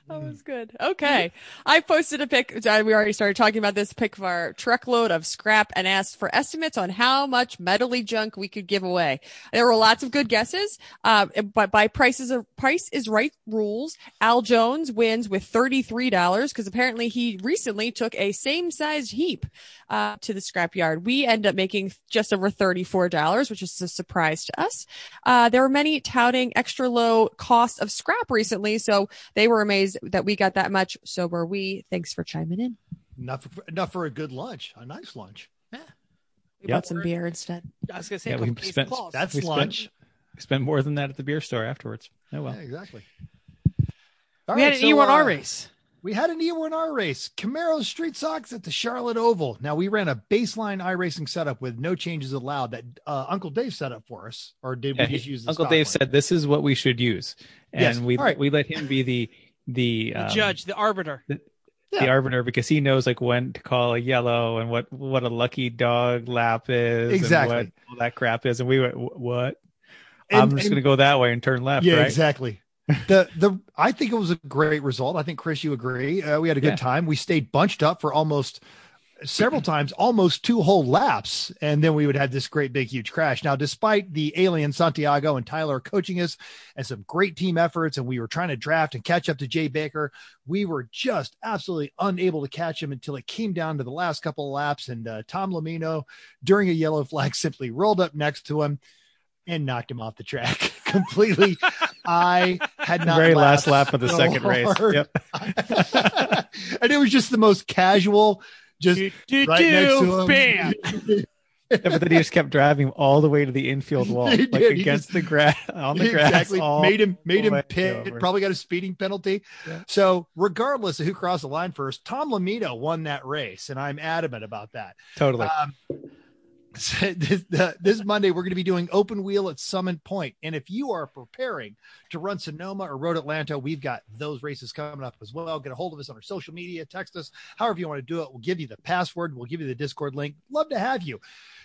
That was good. Okay. I posted a pic. We already started talking about this pic of our truckload of scrap and asked for estimates on how much metally junk we could give away. There were lots of good guesses. Uh, but by prices of price is right rules, Al Jones wins with $33 because apparently he recently took a same sized heap, uh, to the scrap yard. We end up making just over $34, which is a surprise to us. Uh, there were many touting extra low cost of scrap recently, so they were amazed that we got that much. So were we. Thanks for chiming in. Enough, for, enough for a good lunch, a nice lunch. Yeah. We Yep. bought some beer instead. I was gonna say, Yeah, a we couple case of spent- claws. That's We spent- lunch. Spend more than that at the beer store afterwards. Oh well. Yeah, exactly. All we had right, an so, E1R uh, race. We had an E1R race, Camaro Street Stocks at the Charlotte Oval. Now we ran a baseline iRacing setup with no changes allowed that uh, Uncle Dave set up for us, or did Yeah, we just he- use the Uncle Dave one? said this is what we should use, and Yes. we All right. we let him be the the, The um, judge, the arbiter. the Yeah. arbiter because he knows like when to call a yellow and what what a lucky dog lap is Exactly. and what all that crap is and we went what And- i'm just and- gonna go that way and turn left yeah, right exactly. The the I think it was a great result. I think Chris, you agree. Uh, we had a good Yeah. time. We stayed bunched up for almost several times, almost two whole laps, and then we would have this great big huge crash. Now, despite the alien Santiago and Tyler coaching us and some great team efforts, and we were trying to draft and catch up to Jay Baker, we were just absolutely unable to catch him until it came down to the last couple of laps. And uh, Tom Lamino, during a yellow flag, simply rolled up next to him and knocked him off the track completely. I had not very last lap of the so second race yep and it was just the most casual, just Do, do, right next to him. bam. Yeah, but then he just kept driving all the way to the infield wall He like did. Against just- the grass on the grass exactly all made him made him pit over. probably got a speeding penalty Yeah. so regardless of who crossed the line first tom lamito won that race and i'm adamant about that totally um, so this, the, this Monday, we're going to be doing open wheel at Summit Point. And if you are preparing to run Sonoma or Road Atlanta, we've got those races coming up as well. Get a hold of us on our social media, text us, however you want to do it. We'll give you the password, we'll give you the Discord link. Love to have you.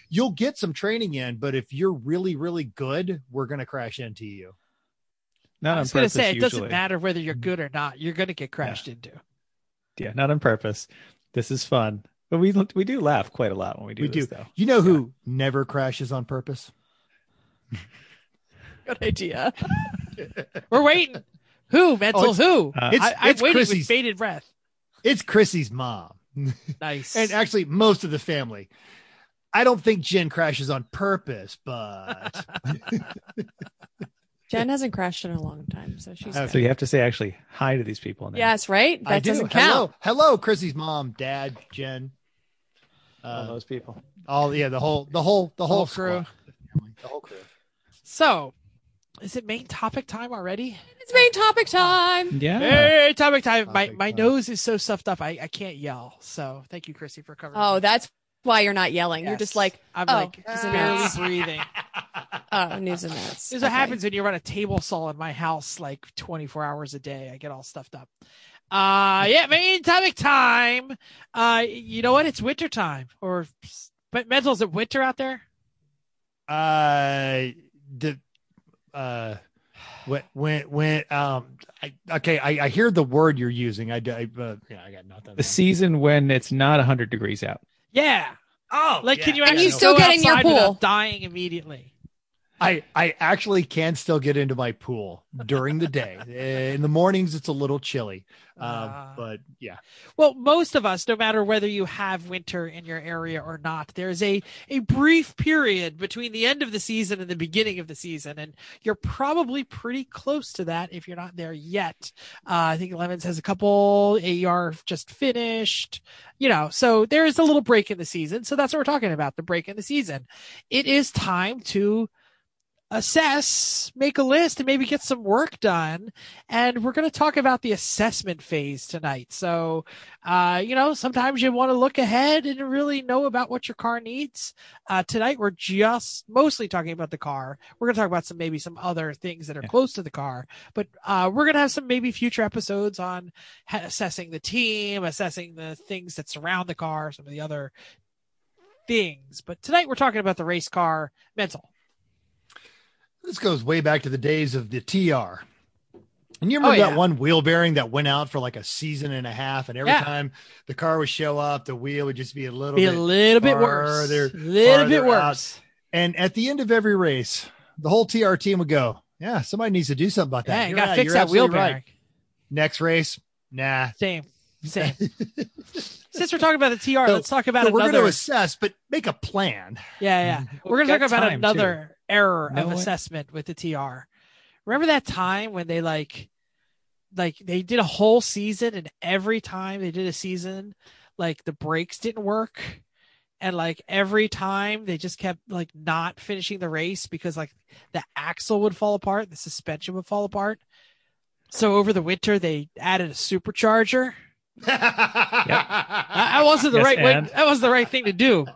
You'll get some training in, but if you're really, really good, we're going to crash into you. not I on was gonna purpose say it usually doesn't matter whether you're mm-hmm. good or not. You're gonna get crashed into. yeah not on purpose this is fun but we we do laugh quite a lot when we do We this do. though You know who never crashes on purpose? Good idea. We're waiting. Who mental? Oh, who? Uh, It's, I, I'm it's waiting with Chrissy's. bated breath. It's Chrissy's mom. Nice. and actually most of the family. I don't think Jen crashes on purpose, but Jen hasn't crashed in a long time, so she's. Okay. so you have to say actually hi to these people now. Yes, right. That I doesn't count. Hello, hello, Chrissy's mom, dad, Jen, all uh, those people all yeah, the whole, the whole, the whole, whole crew. squad, the whole crew. so, is it main topic time already? It's main topic time. yeah Hey, topic time. My Topic my time. nose is so stuffed up. I, I can't yell. So thank you, Chrissy, for covering. Oh, me. that's why you're not yelling. You're just like, I'm oh, like news barely breathing. oh, news and notes. This is what happens when you run a table saw in my house like 24 hours a day. I get all stuffed up. Uh yeah, main topic time. Uh you know what? It's winter time. Or but mental is it winter out there? Uh, the, uh, when, when, when, um, I, okay, I, I hear the word you're using. I, I uh, yeah, I got nothing. the season when it's not 100 degrees out Yeah. oh, Like can you And you still go get in your pool. dying immediately? I, I actually can still get into my pool during the day. In the mornings, it's a little chilly. Um, Ah. but yeah, Well, most of us, no matter whether you have winter in your area or not, there's a, a brief period between the end of the season and the beginning of the season. And you're probably pretty close to that if you're not there yet. Uh, I think Lemons has a couple AER just finished, you know, so there is a little break in the season. So that's what we're talking about, the break in the season. It is time to assess, make a list, and maybe get some work done. And we're going to talk about the assessment phase tonight. So, uh, you know, sometimes you want to look ahead and really know about what your car needs. Uh, tonight we're just mostly talking about the car. We're going to talk about some, maybe some other things that are Yeah. close to the car, but, uh, we're going to have some maybe future episodes on ha- assessing the team, assessing the things that surround the car, some of the other things. But tonight we're talking about the race car mental. This goes way back to the days of the TR. And you oh, remember Oh, that one wheel bearing that went out for like a season and a half, and every Yeah. time the car would show up, the wheel would just be a little Be a bit. little bit worse. A little bit farther out. worse. And at the end of every race, the whole TR team would go, "Yeah, somebody needs to do something about that." Yeah, you gotta right, fix you're that wheel absolutely right. bearing. Next race, nah. Same. Same. Since we're talking about the TR, So- let's talk about So we're going to assess, but make a plan. Yeah, yeah. Well, We're going to talk about another error No of one- assessment with the TR. Remember that time when they like, like they did a whole season, and every time they did a season, like the brakes didn't work, and like every time they just kept like not finishing the race because like the axle would fall apart, the suspension would fall apart. So over the winter, they added a supercharger. That that wasn't the Yes, right way. That was the right thing to do.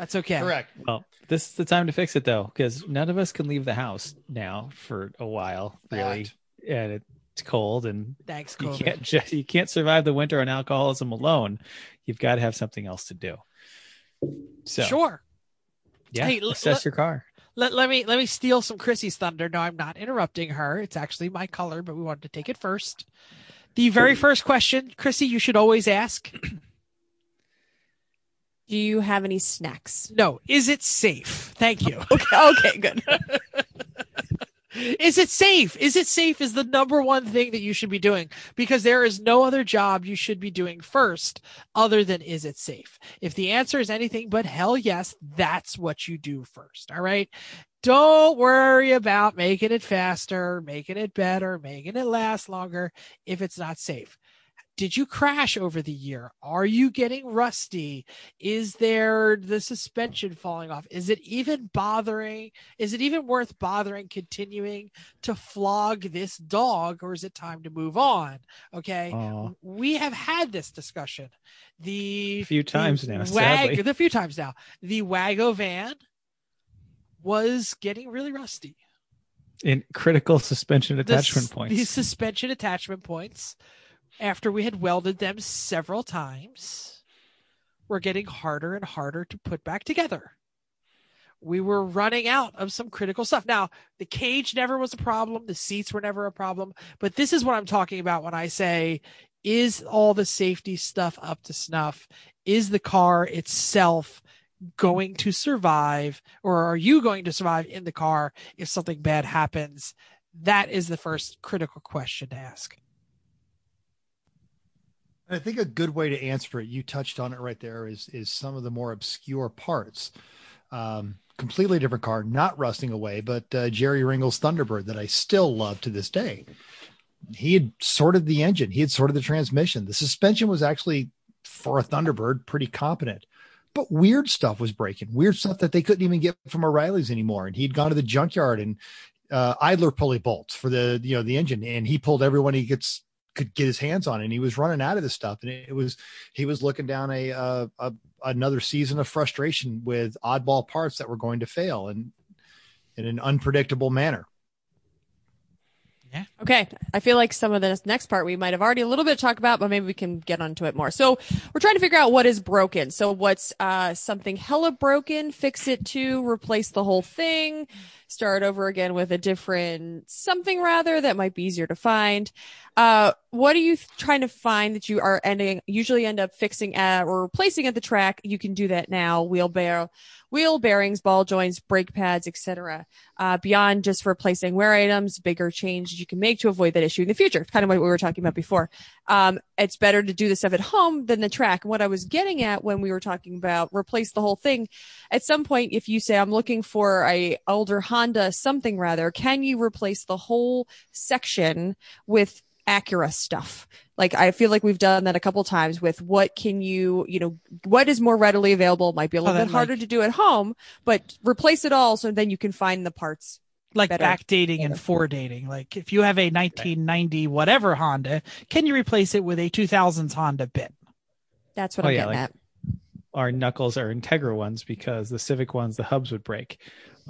That's okay. Correct. Well, this is the time to fix it though, because none of us can leave the house now for a while, really, Fact. and it's cold, and Thanks, you COVID. can't just you can't survive the winter on alcoholism alone. You've got to have something else to do. So, Sure. yeah, Hey, l- assess let- your car. Let, let me let me steal some Chrissy's thunder. No, I'm not interrupting her. It's actually my color, but we wanted to take it first. The very first question, Chrissy, you should always ask. Do you have any snacks? No, is it safe? Thank you. Okay, okay, good. Is it safe? Is it safe is the number one thing that you should be doing because there is no other job you should be doing first other than is it safe? If the answer is anything but hell yes, that's what you do first. All right. Don't worry about making it faster, making it better, making it last longer if it's not safe. Did you crash over the year? Are you getting rusty? Is there the suspension falling off? Is it even bothering? Is it even worth bothering continuing to flog this dog or is it time to move on? Okay. We have had this discussion. The A few the times now, Wag, sadly. the few times now. The Wago van was getting really rusty. In critical suspension attachment s- points. These suspension attachment points, after we had welded them several times, we were getting harder and harder to put back together. We were running out of some critical stuff. Now, the cage never was a problem. The seats were never a problem. But this is what I'm talking about when I say, is all the safety stuff up to snuff? Is the car itself going to survive or are you going to survive in the car if something bad happens? That is the first critical question to ask. I think a good way to answer it, you touched on it right there, is is some of the more obscure parts. Um, completely different car, not rusting away, but uh, Jerry Ringle's Thunderbird that I still love to this day. He had sorted the engine, he had sorted the transmission. The suspension was actually for a Thunderbird pretty competent, but weird stuff was breaking, weird stuff that they couldn't even get from O'Reilly's anymore. And he'd gone to the junkyard and uh, idler pulley bolts for the you know the engine, and he pulled everyone he gets could get his hands on, and he was running out of this stuff. And it, was he was looking down a, uh, a another season of frustration with oddball parts that were going to fail and in an unpredictable manner. Yeah. Okay. I feel like some of this next part we might have already a little bit talked about, but maybe we can get onto it more. So we're trying to figure out what is broken. So what's uh, something hella broken, fix it to replace the whole thing, start over again with a different something rather that might be easier to find. Uh, what are you trying to find that you are ending, usually end up fixing at or replacing at the track? You can do that now. Wheelbarrow, wheel bearings, ball joints, brake pads, etc uh, beyond just replacing wear items, bigger changes you can make to avoid that issue in the future. Kind of what we were talking about before. Um, it's better to do this stuff at home than the track. And what I was getting at when we were talking about replace the whole thing, at some point, if you say I'm looking for a older Honda something rather, can you replace the whole section with Acura stuff? Like I feel like we've done that a couple times with what can you, you know, what is more readily available might be a little then, bit harder like- to do at home, but replace it all so then you can find the parts. Like Better. backdating and Better. foredating. Like if you have a 1990 whatever Honda, can you replace it with a 2000s Honda bit? That's what Oh, I'm yeah, getting like- at. our knuckles are Integra ones because the Civic ones, the hubs would break.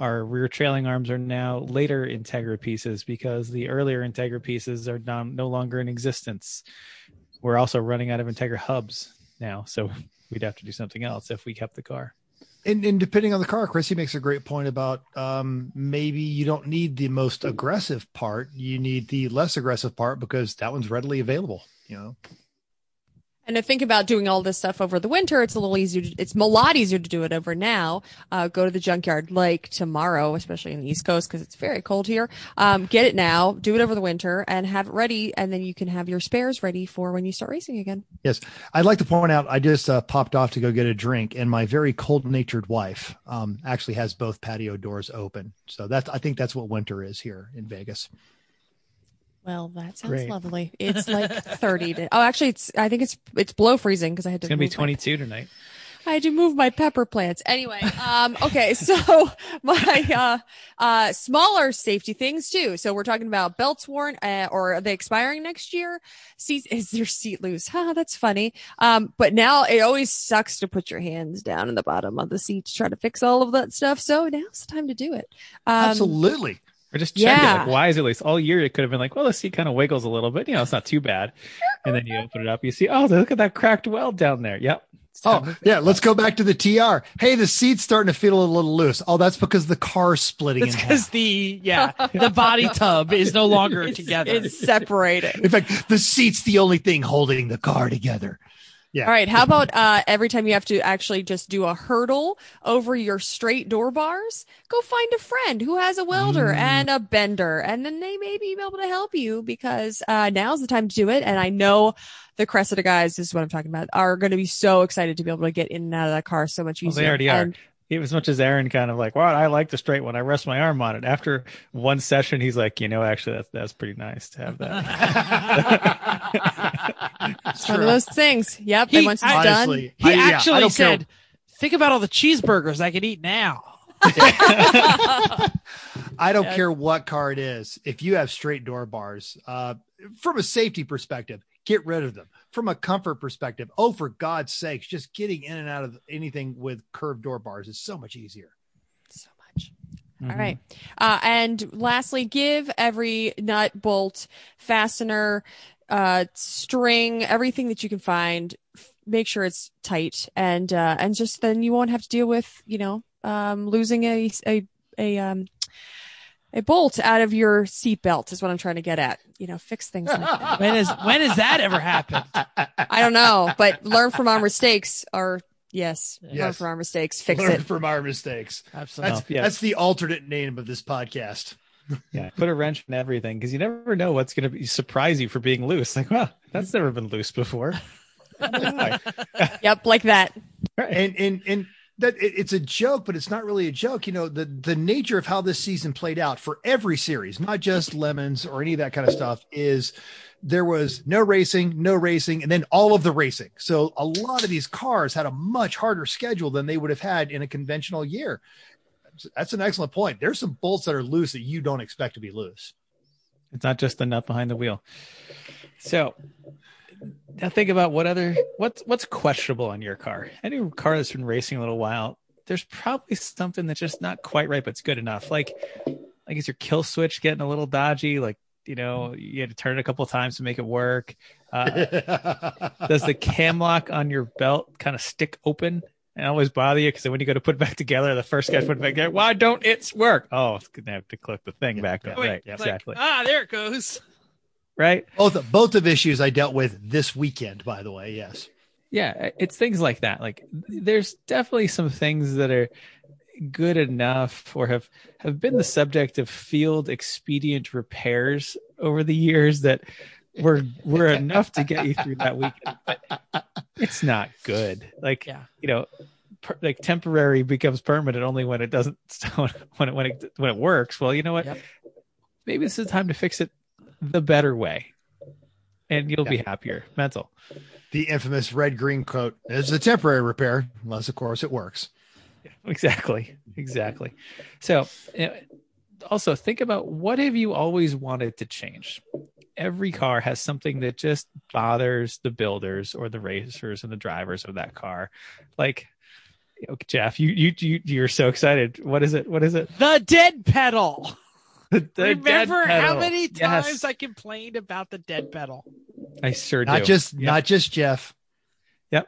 Our rear trailing arms are now later Integra pieces because the earlier Integra pieces are no, no longer in existence. We're also running out of Integra hubs now, so we'd have to do something else if we kept the car. And, and depending on the car, Chrissy makes a great point about um, maybe you don't need the most aggressive part. You need the less aggressive part because that one's readily available. You know, And to think about doing all this stuff over the winter, it's a little easier. To, it's a lot easier to do it over now. Uh, go to the junkyard like tomorrow, especially in the East Coast because it's very cold here. Um, get it now, do it over the winter, and have it ready, and then you can have your spares ready for when you start racing again. Yes, I'd like to point out I just uh, popped off to go get a drink, and my very cold-natured wife um, actually has both patio doors open. So that's I think that's what winter is here in Vegas. Well, that sounds Great. lovely. It's like 30 to, oh, actually it's, I think it's, it's below freezing because I had to It's gonna be move my- 22 tonight. I had to move my pepper plants. Anyway, um, okay, so my uh, uh, smaller safety things too. So we're talking about belts worn, uh, or are they expiring next year? Seats is their seat loose? Huh, that's funny. Um, but now it always sucks to put your hands down in the bottom of the seat to try to fix all of that stuff. So now's the time to do it. Um, Absolutely. Or just check it. Yeah. Like, why is it loose? All year it could have been like, well, the seat kind of wiggles a little bit. You know, it's not too bad. And then you open it up, you see, oh, look at that cracked weld down there. Yep. Oh yeah, let's go back to the TR. Hey, the seat's starting to feel a little loose. Oh, that's because the car's splitting It's because the yeah the body tub is no longer it's, together. it's separated. In fact, the seat's the only thing holding the car together. Yeah. All right. How about uh, every time you have to actually just do a hurdle over your straight door bars, go find a friend who has a welder Mm. and a bender, and then they may be able to help you because uh, now's the time to do it. And I know the Cressida guys, this is what I'm talking about, are going to be so excited to be able to get in and out of that car so much Well, easier. they already are. And- as much as Aaron kind of like, well, I like the straight one. I rest my arm on it. After one session, he's like, you know, actually, that's that's pretty nice to have that. it's one of those things. Yep. and He- once it's I- done, he I- actually don't care- said, "Think about all the cheeseburgers I could eat now." I don't Yeah. care what car it is. If you have straight door bars, uh, from a safety perspective, get rid of them. From a comfort perspective, oh, for God's sakes, just getting in and out of anything with curved door bars is so much easier. so much. Mhm. All right. Uh, and lastly, give every nut, bolt, fastener, uh, string, everything that you can find. f- Make sure it's tight, and uh, and just then you won't have to deal with you know um, losing a a a um a bolt out of your seatbelt is what I'm trying to get at. You know, fix things like. When is when has that ever happened? I don't know, but learn from our mistakes. Or yes, learn from our mistakes. Fix Learn it. from our mistakes. Absolutely. That's yeah. that's the alternate name of this podcast. Yeah, put a wrench in everything because you never know what's going to surprise you for being loose. Like, well, that's never been loose before. Yep, like that. and and and that it, it's a joke, but it's not really a joke. You know, the the nature of how this season played out for every series, not just lemons or any of that kind of stuff, is there was no racing, no racing, and then all of the racing. So a lot of these cars had a much harder schedule than they would have had in a conventional year. That's an excellent point. There's some bolts that are loose that you don't expect to be loose. It's not just the nut behind the wheel. So now think about what other what's what's questionable on your car. Any car that's been racing a little while, there's probably something that's just not quite right, but it's good enough. Like like is your kill switch getting a little dodgy? Like you know you had to turn it a couple of times to make it work. Uh, does the cam lock on your belt kind of stick open and always bother you? Because when you go to put it back together, the first guy put it back together. Why don't it work? Oh, it's gonna have to click the thing back. Yeah. Then. Wait, Right, like, exactly. ah, there it goes. Right. both both of issues I dealt with this weekend, by the way. Yes. yeah it's things like that like there's definitely some things that are good enough or have have been the subject of field expedient repairs over the years that were were enough to get you through that weekend but it's not good. Like Yeah. you know per, like temporary becomes permanent only when it doesn't when it when it when it works. Well you know what? Yep. maybe this is the time to fix it the better way. And you'll be happier. Mental. The infamous red green coat is a temporary repair, unless of course it works. exactly. Exactly. So you know, also think about what have you always wanted to change every car has something that just bothers the builders or the racers and the drivers of that car like you know, jeff you you you you're so excited what is it what is it The dead pedal. The dead Remember how pedal. many Yes, times I complained about the dead pedal? i sure Not do just Yep. not just Jeff. Yep.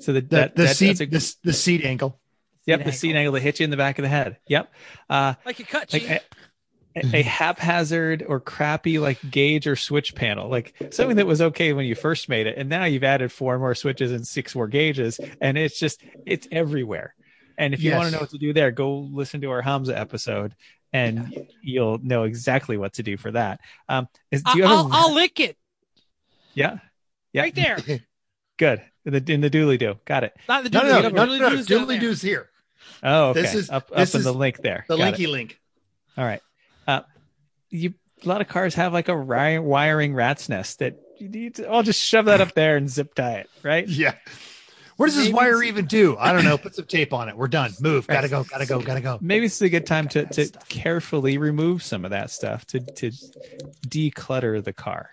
So the The that, the that- seat a- the, the seat angle. Yep, Seat the seat angle. angle that hits you in the back of the head. Yep. Uh, Like a cut, like Chief. A, a, a haphazard or crappy like gauge or switch panel, like something that was okay when you first made it, and now you've added four more switches and six more gauges, and it's just it's everywhere. And if you want to know what to do there, go listen to our Hamza episode, and you'll know exactly what to do for that. Um, is, do you I- have I'll, a, I'll lick it yeah, yeah, right there. good in the in the doodly do, got it. Not the No, doodly no, doo. no, no, Doodly no, doo's down Doodly there. Here. Oh, okay. This is- up this up in is the link there. The Got it. linky link. All right. You a lot of cars have like a wiring rat's nest that you need to. I'll just shove that up there and zip tie it, right? Yeah. What does this Maybe wire even do? I don't know. Put some tape on it. We're done. Move. Gotta go. Gotta go. Gotta go. Maybe it's a good time to, to carefully remove some of that stuff to to declutter the car.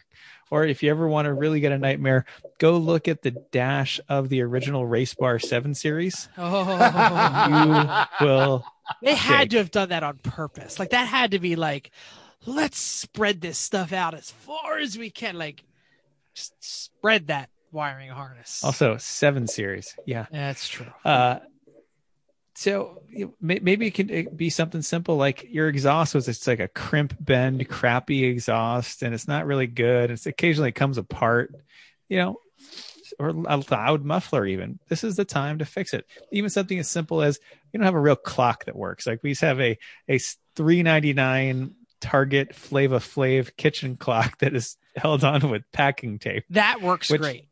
Or if you ever want to really get a nightmare, go look at the dash of the original Race Bar 7 series. Oh, You will they had Jake. to have done that on purpose. Like that had to be like, let's spread this stuff out as far as we can. Like, just spread that wiring harness. also 7 series. Yeah. that's true. Uh, so maybe it can be something simple like your exhaust was it's like a crimp bend, crappy exhaust, and it's not really good. It's occasionally comes apart, you know, or a loud muffler. Even this is the time to fix it. Even something as simple as you don't have a real clock that works. Like we just have a a three ninety nine Target Flavor Flav kitchen clock that is held on with packing tape That works Which- great.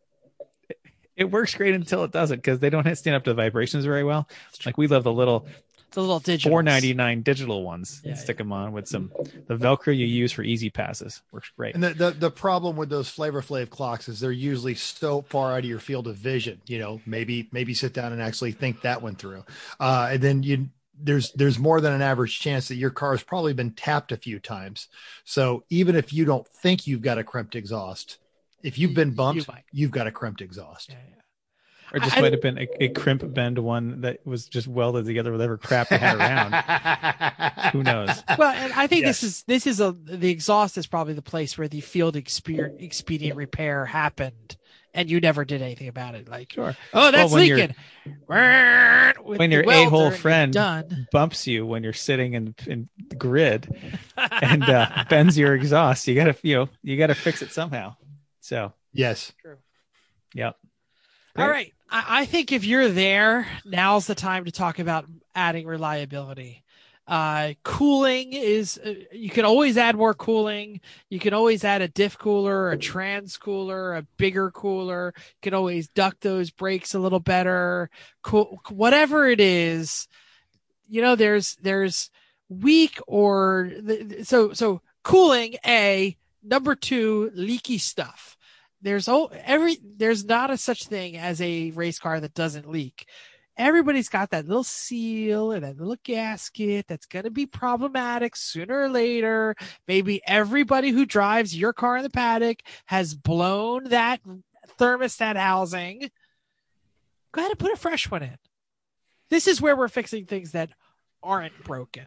it works great until it doesn't because they don't stand up to the vibrations very well. Like we love the little It's a little digital. four ninety nine digital ones. Yeah, and stick them on with some the Velcro you use for E-ZPasses works great. And the, the the problem with those Flavor Flav clocks is they're usually so far out of your field of vision. You know, maybe maybe sit down and actually think that one through, uh, and then you there's there's more than an average chance that your car has probably been tapped a few times. So even if you don't think you've got a crimped exhaust, if you've been bumped, might. you've got a crimped exhaust. Yeah, yeah. Or just I- might have been a, a crimp bend one that was just welded together with whatever crap they had around. Who knows? Well, and I think this is this is a the exhaust is probably the place where the field exper- expedient repair happened, and you never did anything about it. Like, Sure. oh, that's when you're- leaking. When your a-hole friend done. Bumps you when you're sitting in, in the grid and uh, bends your exhaust. You gotta you know you gotta fix it somehow. So Yes. true. yep. All right. I, I think if you're there, now's the time to talk about adding reliability. Uh, cooling is, uh, you can always add more cooling. You can always add a diff cooler, a trans cooler, a bigger cooler. You can always duct those brakes a little better. Cool, whatever it is, you know, there's, there's weak or so, so cooling, A, number two, leaky stuff there's oh every there's not a such thing as a race car that doesn't leak. Everybody's got that little seal and that little gasket that's going to be problematic sooner or later. Maybe everybody who drives your car in the paddock has blown that thermostat housing. Go ahead and put a fresh one in. This is where we're fixing things that aren't broken.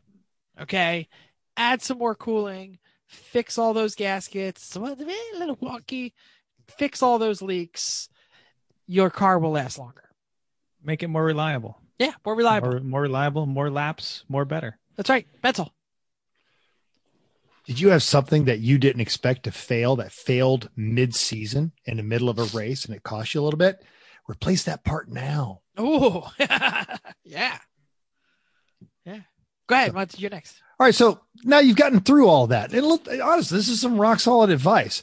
Okay. Add some more cooling, fix all those gaskets, eh, a little wonky, fix all those leaks. Your car will last longer. Make it more reliable. Yeah, more reliable. More, more reliable, more laps, more better. That's right. Mental. Did you have something that you didn't expect to fail that failed mid season in the middle of a race and it cost you a little bit? Replace that part now. Oh, yeah. Yeah. Go ahead. What's your next? All right, so now you've gotten through all that. And look, honestly, this is some rock solid advice.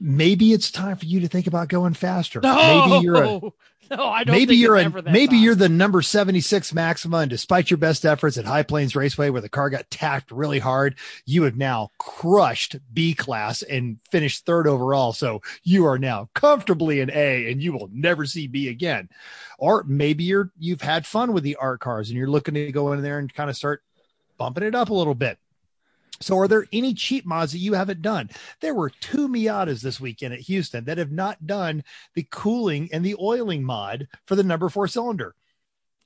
Maybe it's time for you to think about going faster. No, Maybe you're a no, I don't. maybe you're a maybe you're the number 76 Maxima, and despite your best efforts at High Plains Raceway, where the car got tacked really hard, you have now crushed B class and finished third overall. So you are now comfortably in A, and you will never see B again. Or maybe you're you've had fun with the art cars, and you're looking to go in there and kind of start bumping it up a little bit. So, are there any cheap mods that you haven't done? There were two Miatas this weekend at Houston that have not done the cooling and the oiling mod for the number four cylinder.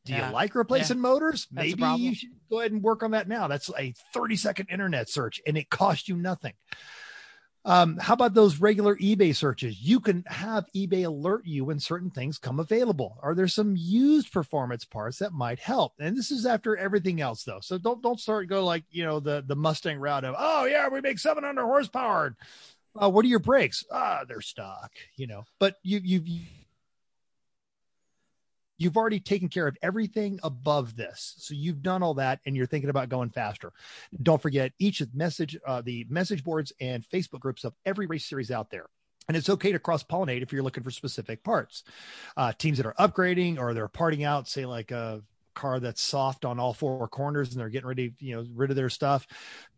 Do Yeah. you like replacing motors? That's Maybe you should go ahead and work on that now. That's a 30 second internet search and it costs you nothing. Um, how about those regular eBay searches? You can have eBay alert you when certain things come available. Are there some used performance parts that might help? And this is after everything else, though. So don't don't start go like you know the the Mustang route of oh yeah we make 700 horsepower. Uh, what are your brakes? Ah, they're stock. You know, but you you you've already taken care of everything above this. So you've done all that and you're thinking about going faster. Don't forget each of message, uh, the message boards and Facebook groups of every race series out there. And it's okay to cross pollinate if you're looking for specific parts. Uh, teams that are upgrading or they're parting out, say like a car that's soft on all four corners and they're getting ready, you know, rid of their stuff,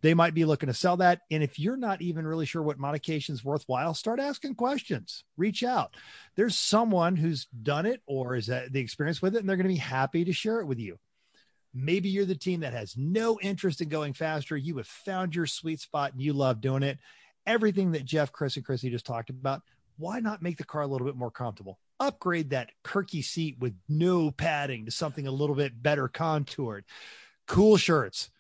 they might be looking to sell that. And if you're not even really sure what modification is worthwhile, start asking questions. Reach out. There's someone who's done it or is that the experience with it, and they're going to be happy to share it with you. Maybe you're the team that has no interest in going faster. You have found your sweet spot and you love doing it. Everything that Jeff, Chris, and Chrissy just talked about, why not make the car a little bit more comfortable? Upgrade that Kirkey seat with no padding to something a little bit better contoured. Cool shirts.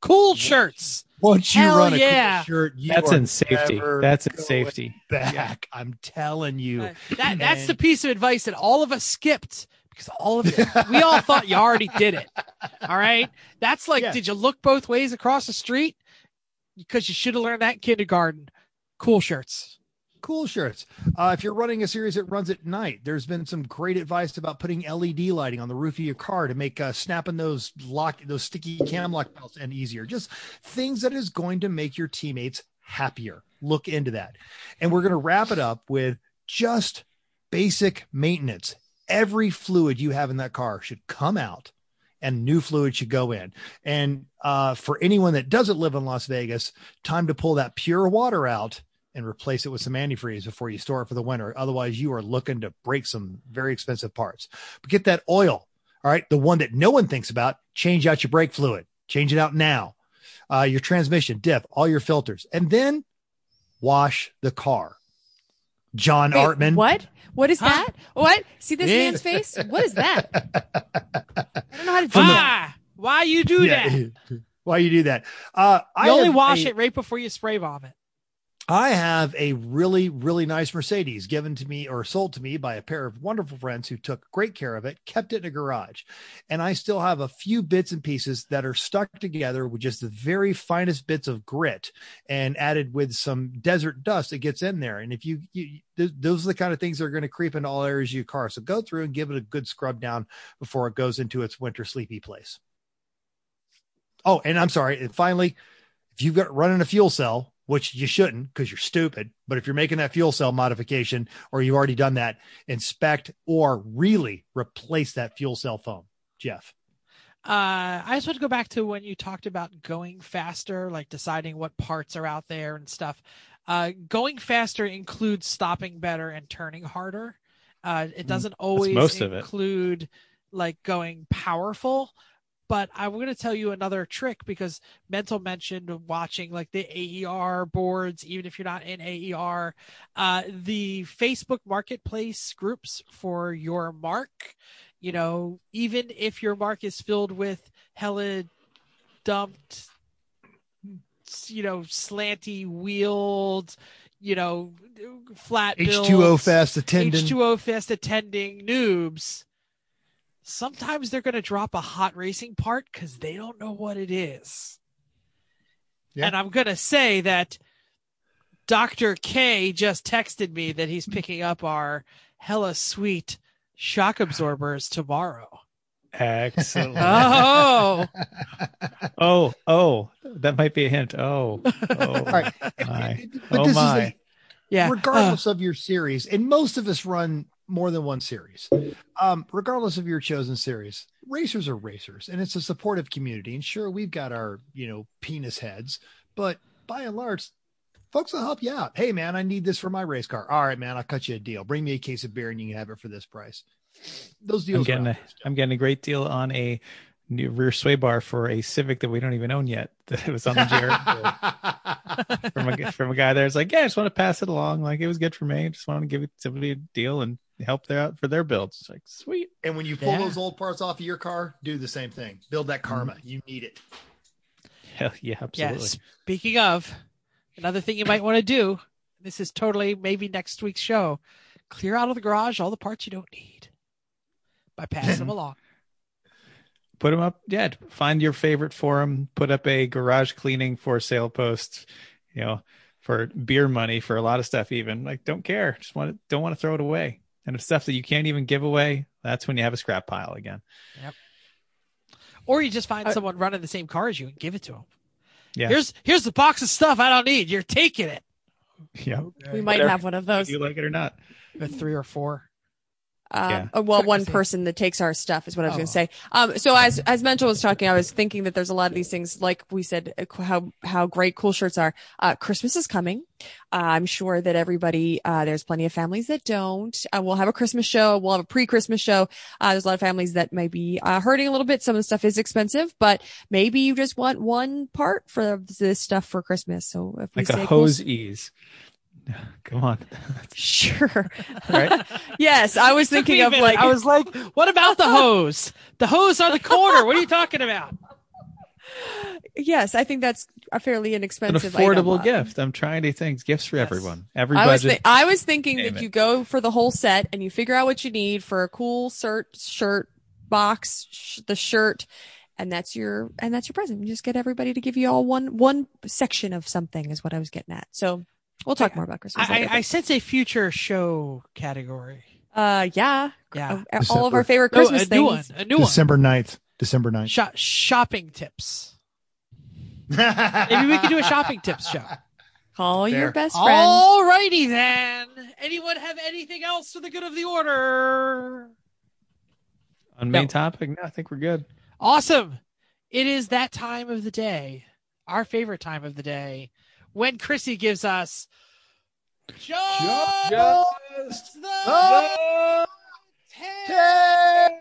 Cool shirts. Once you Hell run a yeah. cool shirt, you That's are in safety. never That's in safety. Back, I'm telling you. Uh, that that's And- the piece of advice that all of us skipped because all of it, we all thought you already did it. All right. That's like, Yeah. did you look both ways across the street? Because you should have learned that in kindergarten. Cool shirts. Cool shirts. Uh, if you're running a series that runs at night, there's been some great advice about putting LED lighting on the roof of your car to make uh, snapping those lock those sticky cam lock belts and easier. Just things that is going to make your teammates happier. Look into that. And we're going to wrap it up with just basic maintenance. Every fluid you have in that car should come out and new fluid should go in. And uh, for anyone that doesn't live in Las Vegas, time to pull that pure water out and replace it with some antifreeze before you store it for the winter. Otherwise, you are looking to break some very expensive parts. But get that oil. All right. The one that no one thinks about, change out your brake fluid, change it out now. Uh, your transmission, diff, all your filters, and then wash the car. John Wait, Artman. What? What is Huh? that? What? See this Yeah. man's face? What is that? I don't know how to do From that. Why? Why you do that? Why you do that? Uh, I only wash a- it right before you spray vomit. I have a really, really nice Mercedes given to me or sold to me by a pair of wonderful friends who took great care of it, kept it in a garage. And I still have a few bits and pieces that are stuck together with just the very finest bits of grit and added with some desert dust that gets in there. And if you, you th- those are the kind of things that are going to creep into all areas of your car. So go through and give it a good scrub down before it goes into its winter sleepy place. Oh, and I'm sorry. And finally, if you've got running a fuel cell, which you shouldn't because you're stupid, but if you're making that fuel cell modification or you've already done that, inspect or really replace that fuel cell foam. Jeff. Uh, I just want to go back to when you talked about going faster, like deciding what parts are out there and stuff. Uh, going faster includes stopping better and turning harder. Uh, it doesn't always most of it. include like going powerful. But I'm going to tell you another trick because Mental mentioned watching like the AER boards, even if you're not in AER, uh, the Facebook marketplace groups for your mark. You know, even if your mark is filled with hella dumped, you know, slanty wheeled, you know, flat H2O builds, fast attending, H2O fast attending noobs, sometimes they're going to drop a hot racing part because they don't know what it is. Yeah. And I'm going to say that Dr. K just texted me that he's picking up our hella sweet shock absorbers tomorrow. Excellent. Oh, oh, oh, that might be a hint. Oh, oh, All right. my. But Oh this my. is yeah. the, regardless uh. of your series, and most of us run more than one series. Um, regardless of your chosen series, racers are racers, and it's a supportive community. And sure, we've got our you know penis heads, but by and large, folks will help you out. Hey, man, I need this for my race car. All right, man, I'll cut you a deal. Bring me a case of beer, and you can have it for this price. Those I'm deals. getting are a, out there still. I'm getting a great deal on a new rear sway bar for a Civic that we don't even own yet. That was on the Jared from a from a guy there. It's like, yeah, I just want to pass it along. Like it was good for me. Just want to give it somebody a deal and help their out for their builds. It's like sweet. and when you pull Yeah. those old parts off of your car, do the same thing. Build that mm-hmm. karma. You need it. Hell yeah, absolutely. Yeah. Speaking of, another thing you might want to do This is totally maybe next week's show. Clear out of the garage all the parts you don't need by passing them along. Put them up. Yeah, find your favorite forum. Put up a garage cleaning for sale post. You know, for beer money for a lot of stuff. Even like don't care. Just want to don't want to throw it away. And if stuff that you can't even give away, that's when you have a scrap pile again. Yep. Or you just find Uh, someone running the same car as you and give it to them. Yeah. Here's here's the box of stuff I don't need. You're taking it. Yeah, We might Whatever. have one of those. you like it or not. With three or four. Um, Yeah. uh, well, one person that takes our stuff is what I was Oh. going to say. Um, so as as Mental was talking, I was thinking that there's a lot of these things, like we said, uh, how how great cool shirts are. Uh, Christmas is coming. Uh, I'm sure that everybody, uh, there's plenty of families that don't. Uh, we'll have a Christmas show. We'll have a pre-Christmas show. Uh, there's a lot of families that may be uh, hurting a little bit. Some of the stuff is expensive, but maybe you just want one part for this stuff for Christmas. So if we Like a say cool hose ease. Come on. Sure. Right? yes, I was thinking of like I was like, what about the hose? The hose on the corner. What are you talking about? yes, I think that's a fairly An inexpensive, affordable item. gift. I'm trying to think gifts for Yes. everyone. Every I was budget. I was thinking that it. you go for the whole set and you figure out what you need for a cool shirt, shirt box, sh- the shirt, and that's your and that's your present. You just get everybody to give you all one one section of something is what I was getting at. So we'll talk I- more about Christmas. I, later, I, I sense a future show category. uh, yeah, Yeah. Uh, all of our December. favorite No, Christmas a new one. things. A new one. December 9th. December 9th. Sho- shopping tips. Maybe we could do a shopping tips show. Call your There. best friend. All righty then. Anyone have anything else for the good of the order? On main No. topic, no, I think we're good. Awesome. It is that time of the day, our favorite time of the day, when Chrissy gives us just, the tip.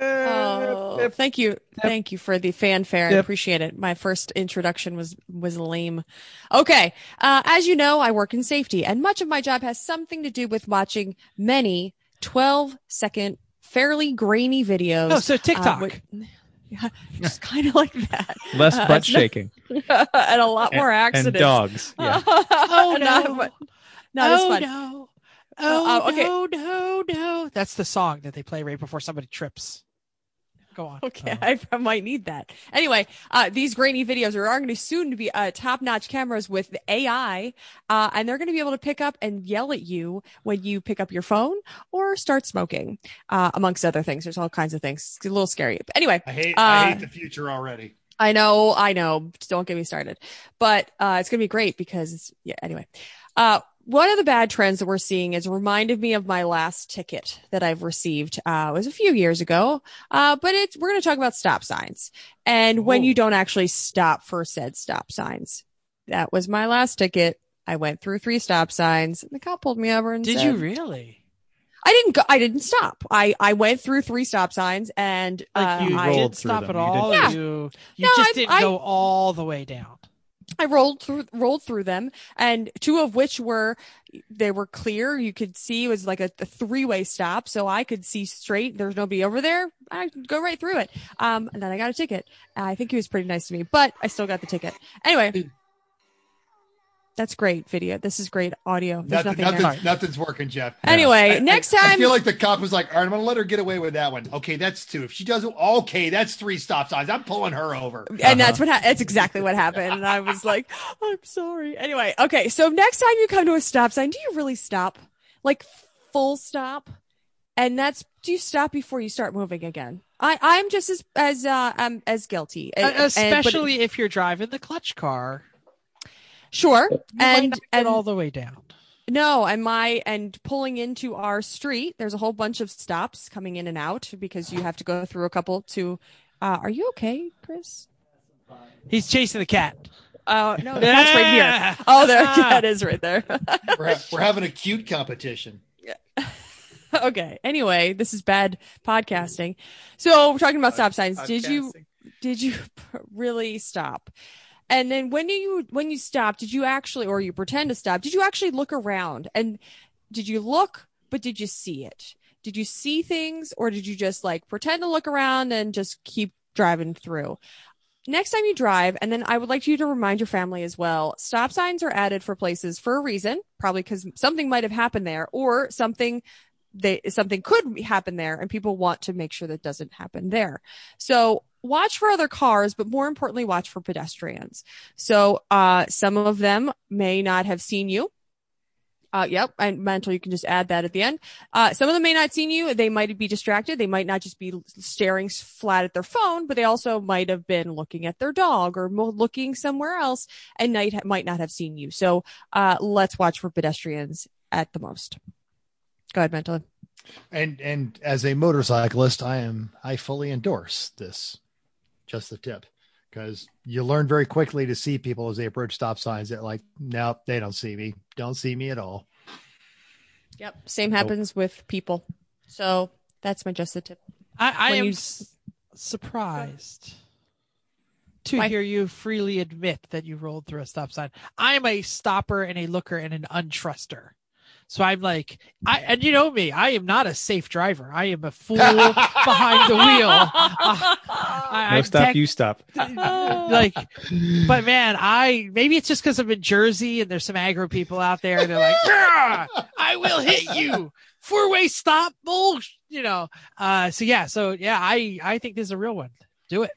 Oh, thank you, thank you for the fanfare. I appreciate it. My first introduction was was lame. Okay, uh, as you know, I work in safety, and much of my job has something to do with watching many 12 second, fairly grainy videos. Oh, so uh, TikTok. with- yeah, just kind of like that, Less Uh, butt it's not- shaking and a lot more and accidents. dogs. Yeah. oh not, no. but- not as oh fun. no. Oh, Oh, okay. no, no, no. That's the song that they play right before somebody trips. Go on. Okay, I, I might need that. Anyway, uh, these grainy videos are, are going to soon to be uh, top-notch cameras with AI, uh, and they're going to be able to pick up and yell at you when you pick up your phone or start smoking, uh, amongst other things. There's all kinds of things. It's a little scary. But anyway, I hate Uh, I hate the future already. I know, I know. Don't get me started. But uh, it's going to be great because, yeah, anyway. Uh, one of the bad trends that we're seeing is reminded me of my last ticket that I've received. Uh, it was a few years ago. Uh, but it's, we're going to talk about stop signs and when you don't actually stop for said stop signs. That was my last ticket. I went through three stop signs and the cop pulled me over and said, Did said, you really? I didn't go, I didn't stop. I, I went through three stop signs and, Like uh, you I, didn't stop them. at You all? didn't- Yeah. You, you No, just I- didn't I- go all the way down. I rolled through rolled through them and two of which were they were clear. You could see it was like a, a three way stop. So I could see straight. There's nobody over there. I go right through it. Um, and then I got a ticket. I think he was pretty nice to me, but I still got the ticket. Anyway. That's great video. This is great audio. There's Nothing, nothing, there. nothing's, nothing's working, Jeff. Anyway, I- next I, I feel like the cop was like, all right, I'm going to let her get away with that one. Okay, that's two. If she doesn't, okay, that's three stop signs. I'm pulling her over. and that's what ha- that's exactly what happened. And I was like, I'm sorry. Anyway, okay. So next time you come to a stop sign, do you really stop? Like full stop? And that's do you stop before you start moving again? I I'm just as as uh um as guilty. And- and- but- Especially if you're driving the clutch car. Sure. You And and all the way down. no, and my and pulling into our street, there's a whole bunch of stops coming in and out because you have to go through a couple to. Uh, are you okay, Chris? He's chasing the cat. Uh, no, that's right here. Oh, there, yeah, it is right there. We're, ha- we're having a cute competition. Yeah. okay. Anyway, this is bad podcasting. So we're talking about stop signs. Did you did you really stop? And then when you when you stop, did you actually or you pretend to stop? Did you actually look around? And did you look but did you see it? Did you see things or did you just like pretend to look around and just keep driving through? next time you drive, and then I would like you to remind your family as well. Stop signs are added for places for a reason, probably because something might have happened there, or something they something could happen there, and people want to make sure that doesn't happen there. So watch for other cars, but more importantly, watch for pedestrians. So uh, some of them may not have seen you. Uh, yep. And mental, you can just add that at the end. Uh, some of them may not seen you. They might be distracted. They might not just be staring flat at their phone, but they also might have been looking at their dog or looking somewhere else and might, might not have seen you. So, uh, let's watch for pedestrians at the most. Go ahead, mental. And and as a motorcyclist, I am I fully endorse this. Just the tip. Because you learn very quickly to see people as they approach stop signs that like, nope, they don't see me. Don't see me at all. Yep. Same happens with people. So that's my just the tip. I, I am you- surprised to Why? hear you freely admit that you rolled through a stop sign. I am a stopper and a looker and an untruster. So I'm like, I and you know me, I am not a safe driver. I am a fool behind the wheel. Uh, I, No I'm stop, tech- you stop. like, but man, I maybe it's just because I'm in Jersey and there's some aggro people out there. and They're like, I will hit you. Four way stop, bull. You know. Uh. So yeah. So yeah. I I think this is a real one. Do it.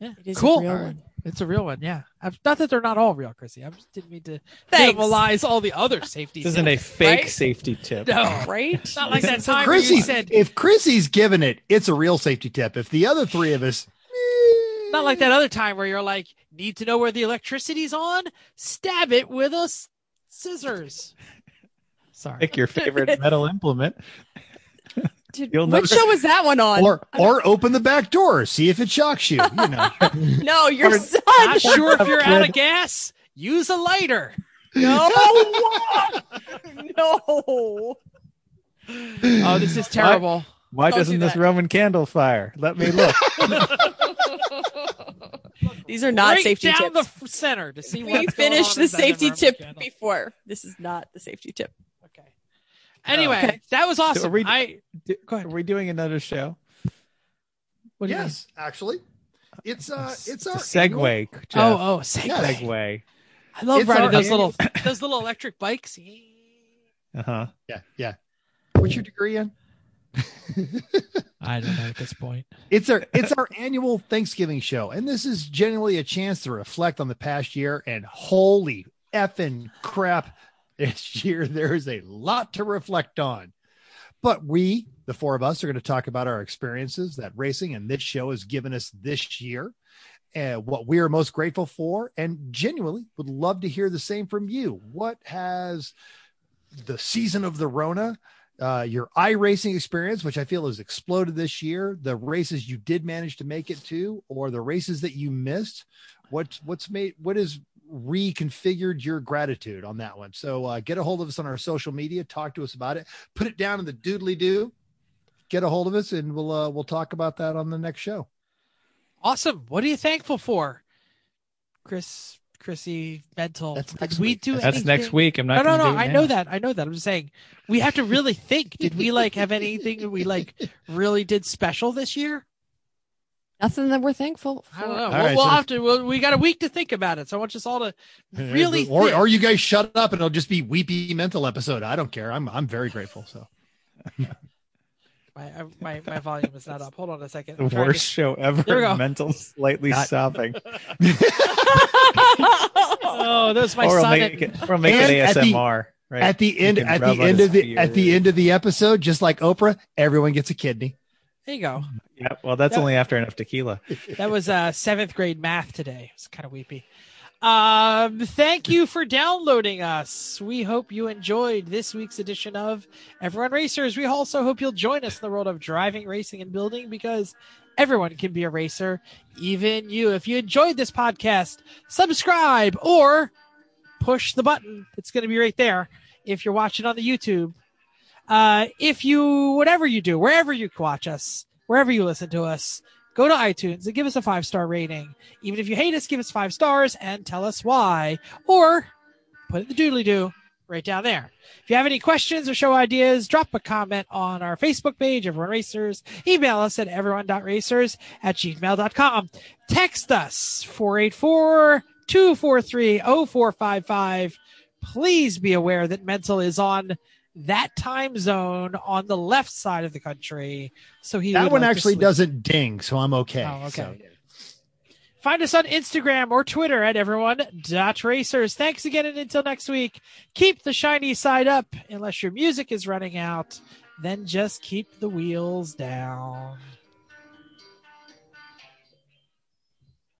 Yeah. It is a cool. Real All right. one. It's a real one. Yeah. I'm, not that they're not all real, Chrissy. I just didn't mean to Thanks. minimalize all the other safety. This isn't a fake right? safety tip. No. Right? It's not like that time where Chrissy, you said. if Chrissy's given it, it's a real safety tip. If the other three of us, eh, Not like that other time where you're like, need to know where the electricity's on? Stab it with a s- scissors. Sorry. Pick your favorite metal implement. Dude, You'll what show was that one on? or or open the back door, see if it shocks you. You know, no, your Or- son. Not sure if you're out of gas? Use a lighter. No. no. Oh, this is terrible. Why Don't doesn't do this. Roman candle fire? Let me look. These are not right safety down tips. the center to see we what's finished the safety tip candle. before. This is not the safety tip. Okay. Anyway, Okay. that was awesome. we- I Do- Go Are ahead. we doing another show? what do you yes, actually, it's uh, it's our a segue. mean? Oh, oh, segue. Yeah. segue. I love It's riding our those annual- little those little electric bikes. Uh huh. yeah, yeah. What's your degree in? I don't know at this point. It's our it's our annual Thanksgiving show, and this is generally a chance to reflect on the past year. And holy effing crap, this year there is a lot to reflect on. But we, the four of us, are going to talk about our experiences that racing and this show has given us this year, and what we are most grateful for, and genuinely would love to hear the same from you. What has the season of the Rona uh, your iRacing experience, which I feel has exploded this year, the races you did manage to make it to, or the races that you missed. What what's made what is reconfigured your gratitude on that one? So uh, get a hold of us on our social media, talk to us about it, put it down in the doodly doo. Get a hold of us, and we'll uh, we'll talk about that on the next show. Awesome. What are you thankful for, Chris? Chrissy, mental. That's Did next we week. do That's anything? next week. I'm not. no, gonna no. do it I now. know that. I know that. I'm just saying we have to really think. Did we like have anything we like really did special this year? Nothing that we're thankful for. I don't know. All we'll right, we'll so- have to. We'll, we got a week to think about it. So I want us all to really or think. or you guys shut up and it'll just be weepy mental episode. I don't care. I'm I'm very grateful. So my, my my volume is not up. Hold on a second. The I'm trying worst show There we go. ever. Mental slightly Not- sobbing. To... Oh, that's my or we'll son. make and- it, or make And it at the- ASMR. right? at the end can at the end of the at the end of the episode, just like Oprah, everyone gets a kidney. There you go. yeah, well, that's Yeah. only after enough tequila. That was uh seventh grade math today. It's kind of weepy. Um, thank you for downloading us. We hope you enjoyed this week's edition of Everyone Racers. We also hope you'll join us in the world of driving, racing, and building because everyone can be a racer, even you. If you enjoyed this podcast, subscribe or push the button. It's going to be right there if you're watching on the YouTube. Uh, if you, whatever you do, wherever you watch us, wherever you listen to us, go to iTunes and give us a five star rating. Even if you hate us, give us five stars and tell us why. Or put in the doodly doo, right down there. If you have any questions or show ideas, drop a comment on our Facebook page, Everyone Racers. Email us at everyone.racers at gmail.com. Text us 484 243 0455. Please be aware that Mental is on that time zone on the left side of the country. So he That one like actually doesn't ding, so I'm okay. Oh, okay. So, Find us on Instagram or Twitter at everyone.racers. Thanks again, and until next week, keep the shiny side up unless your music is running out. Then just keep the wheels down.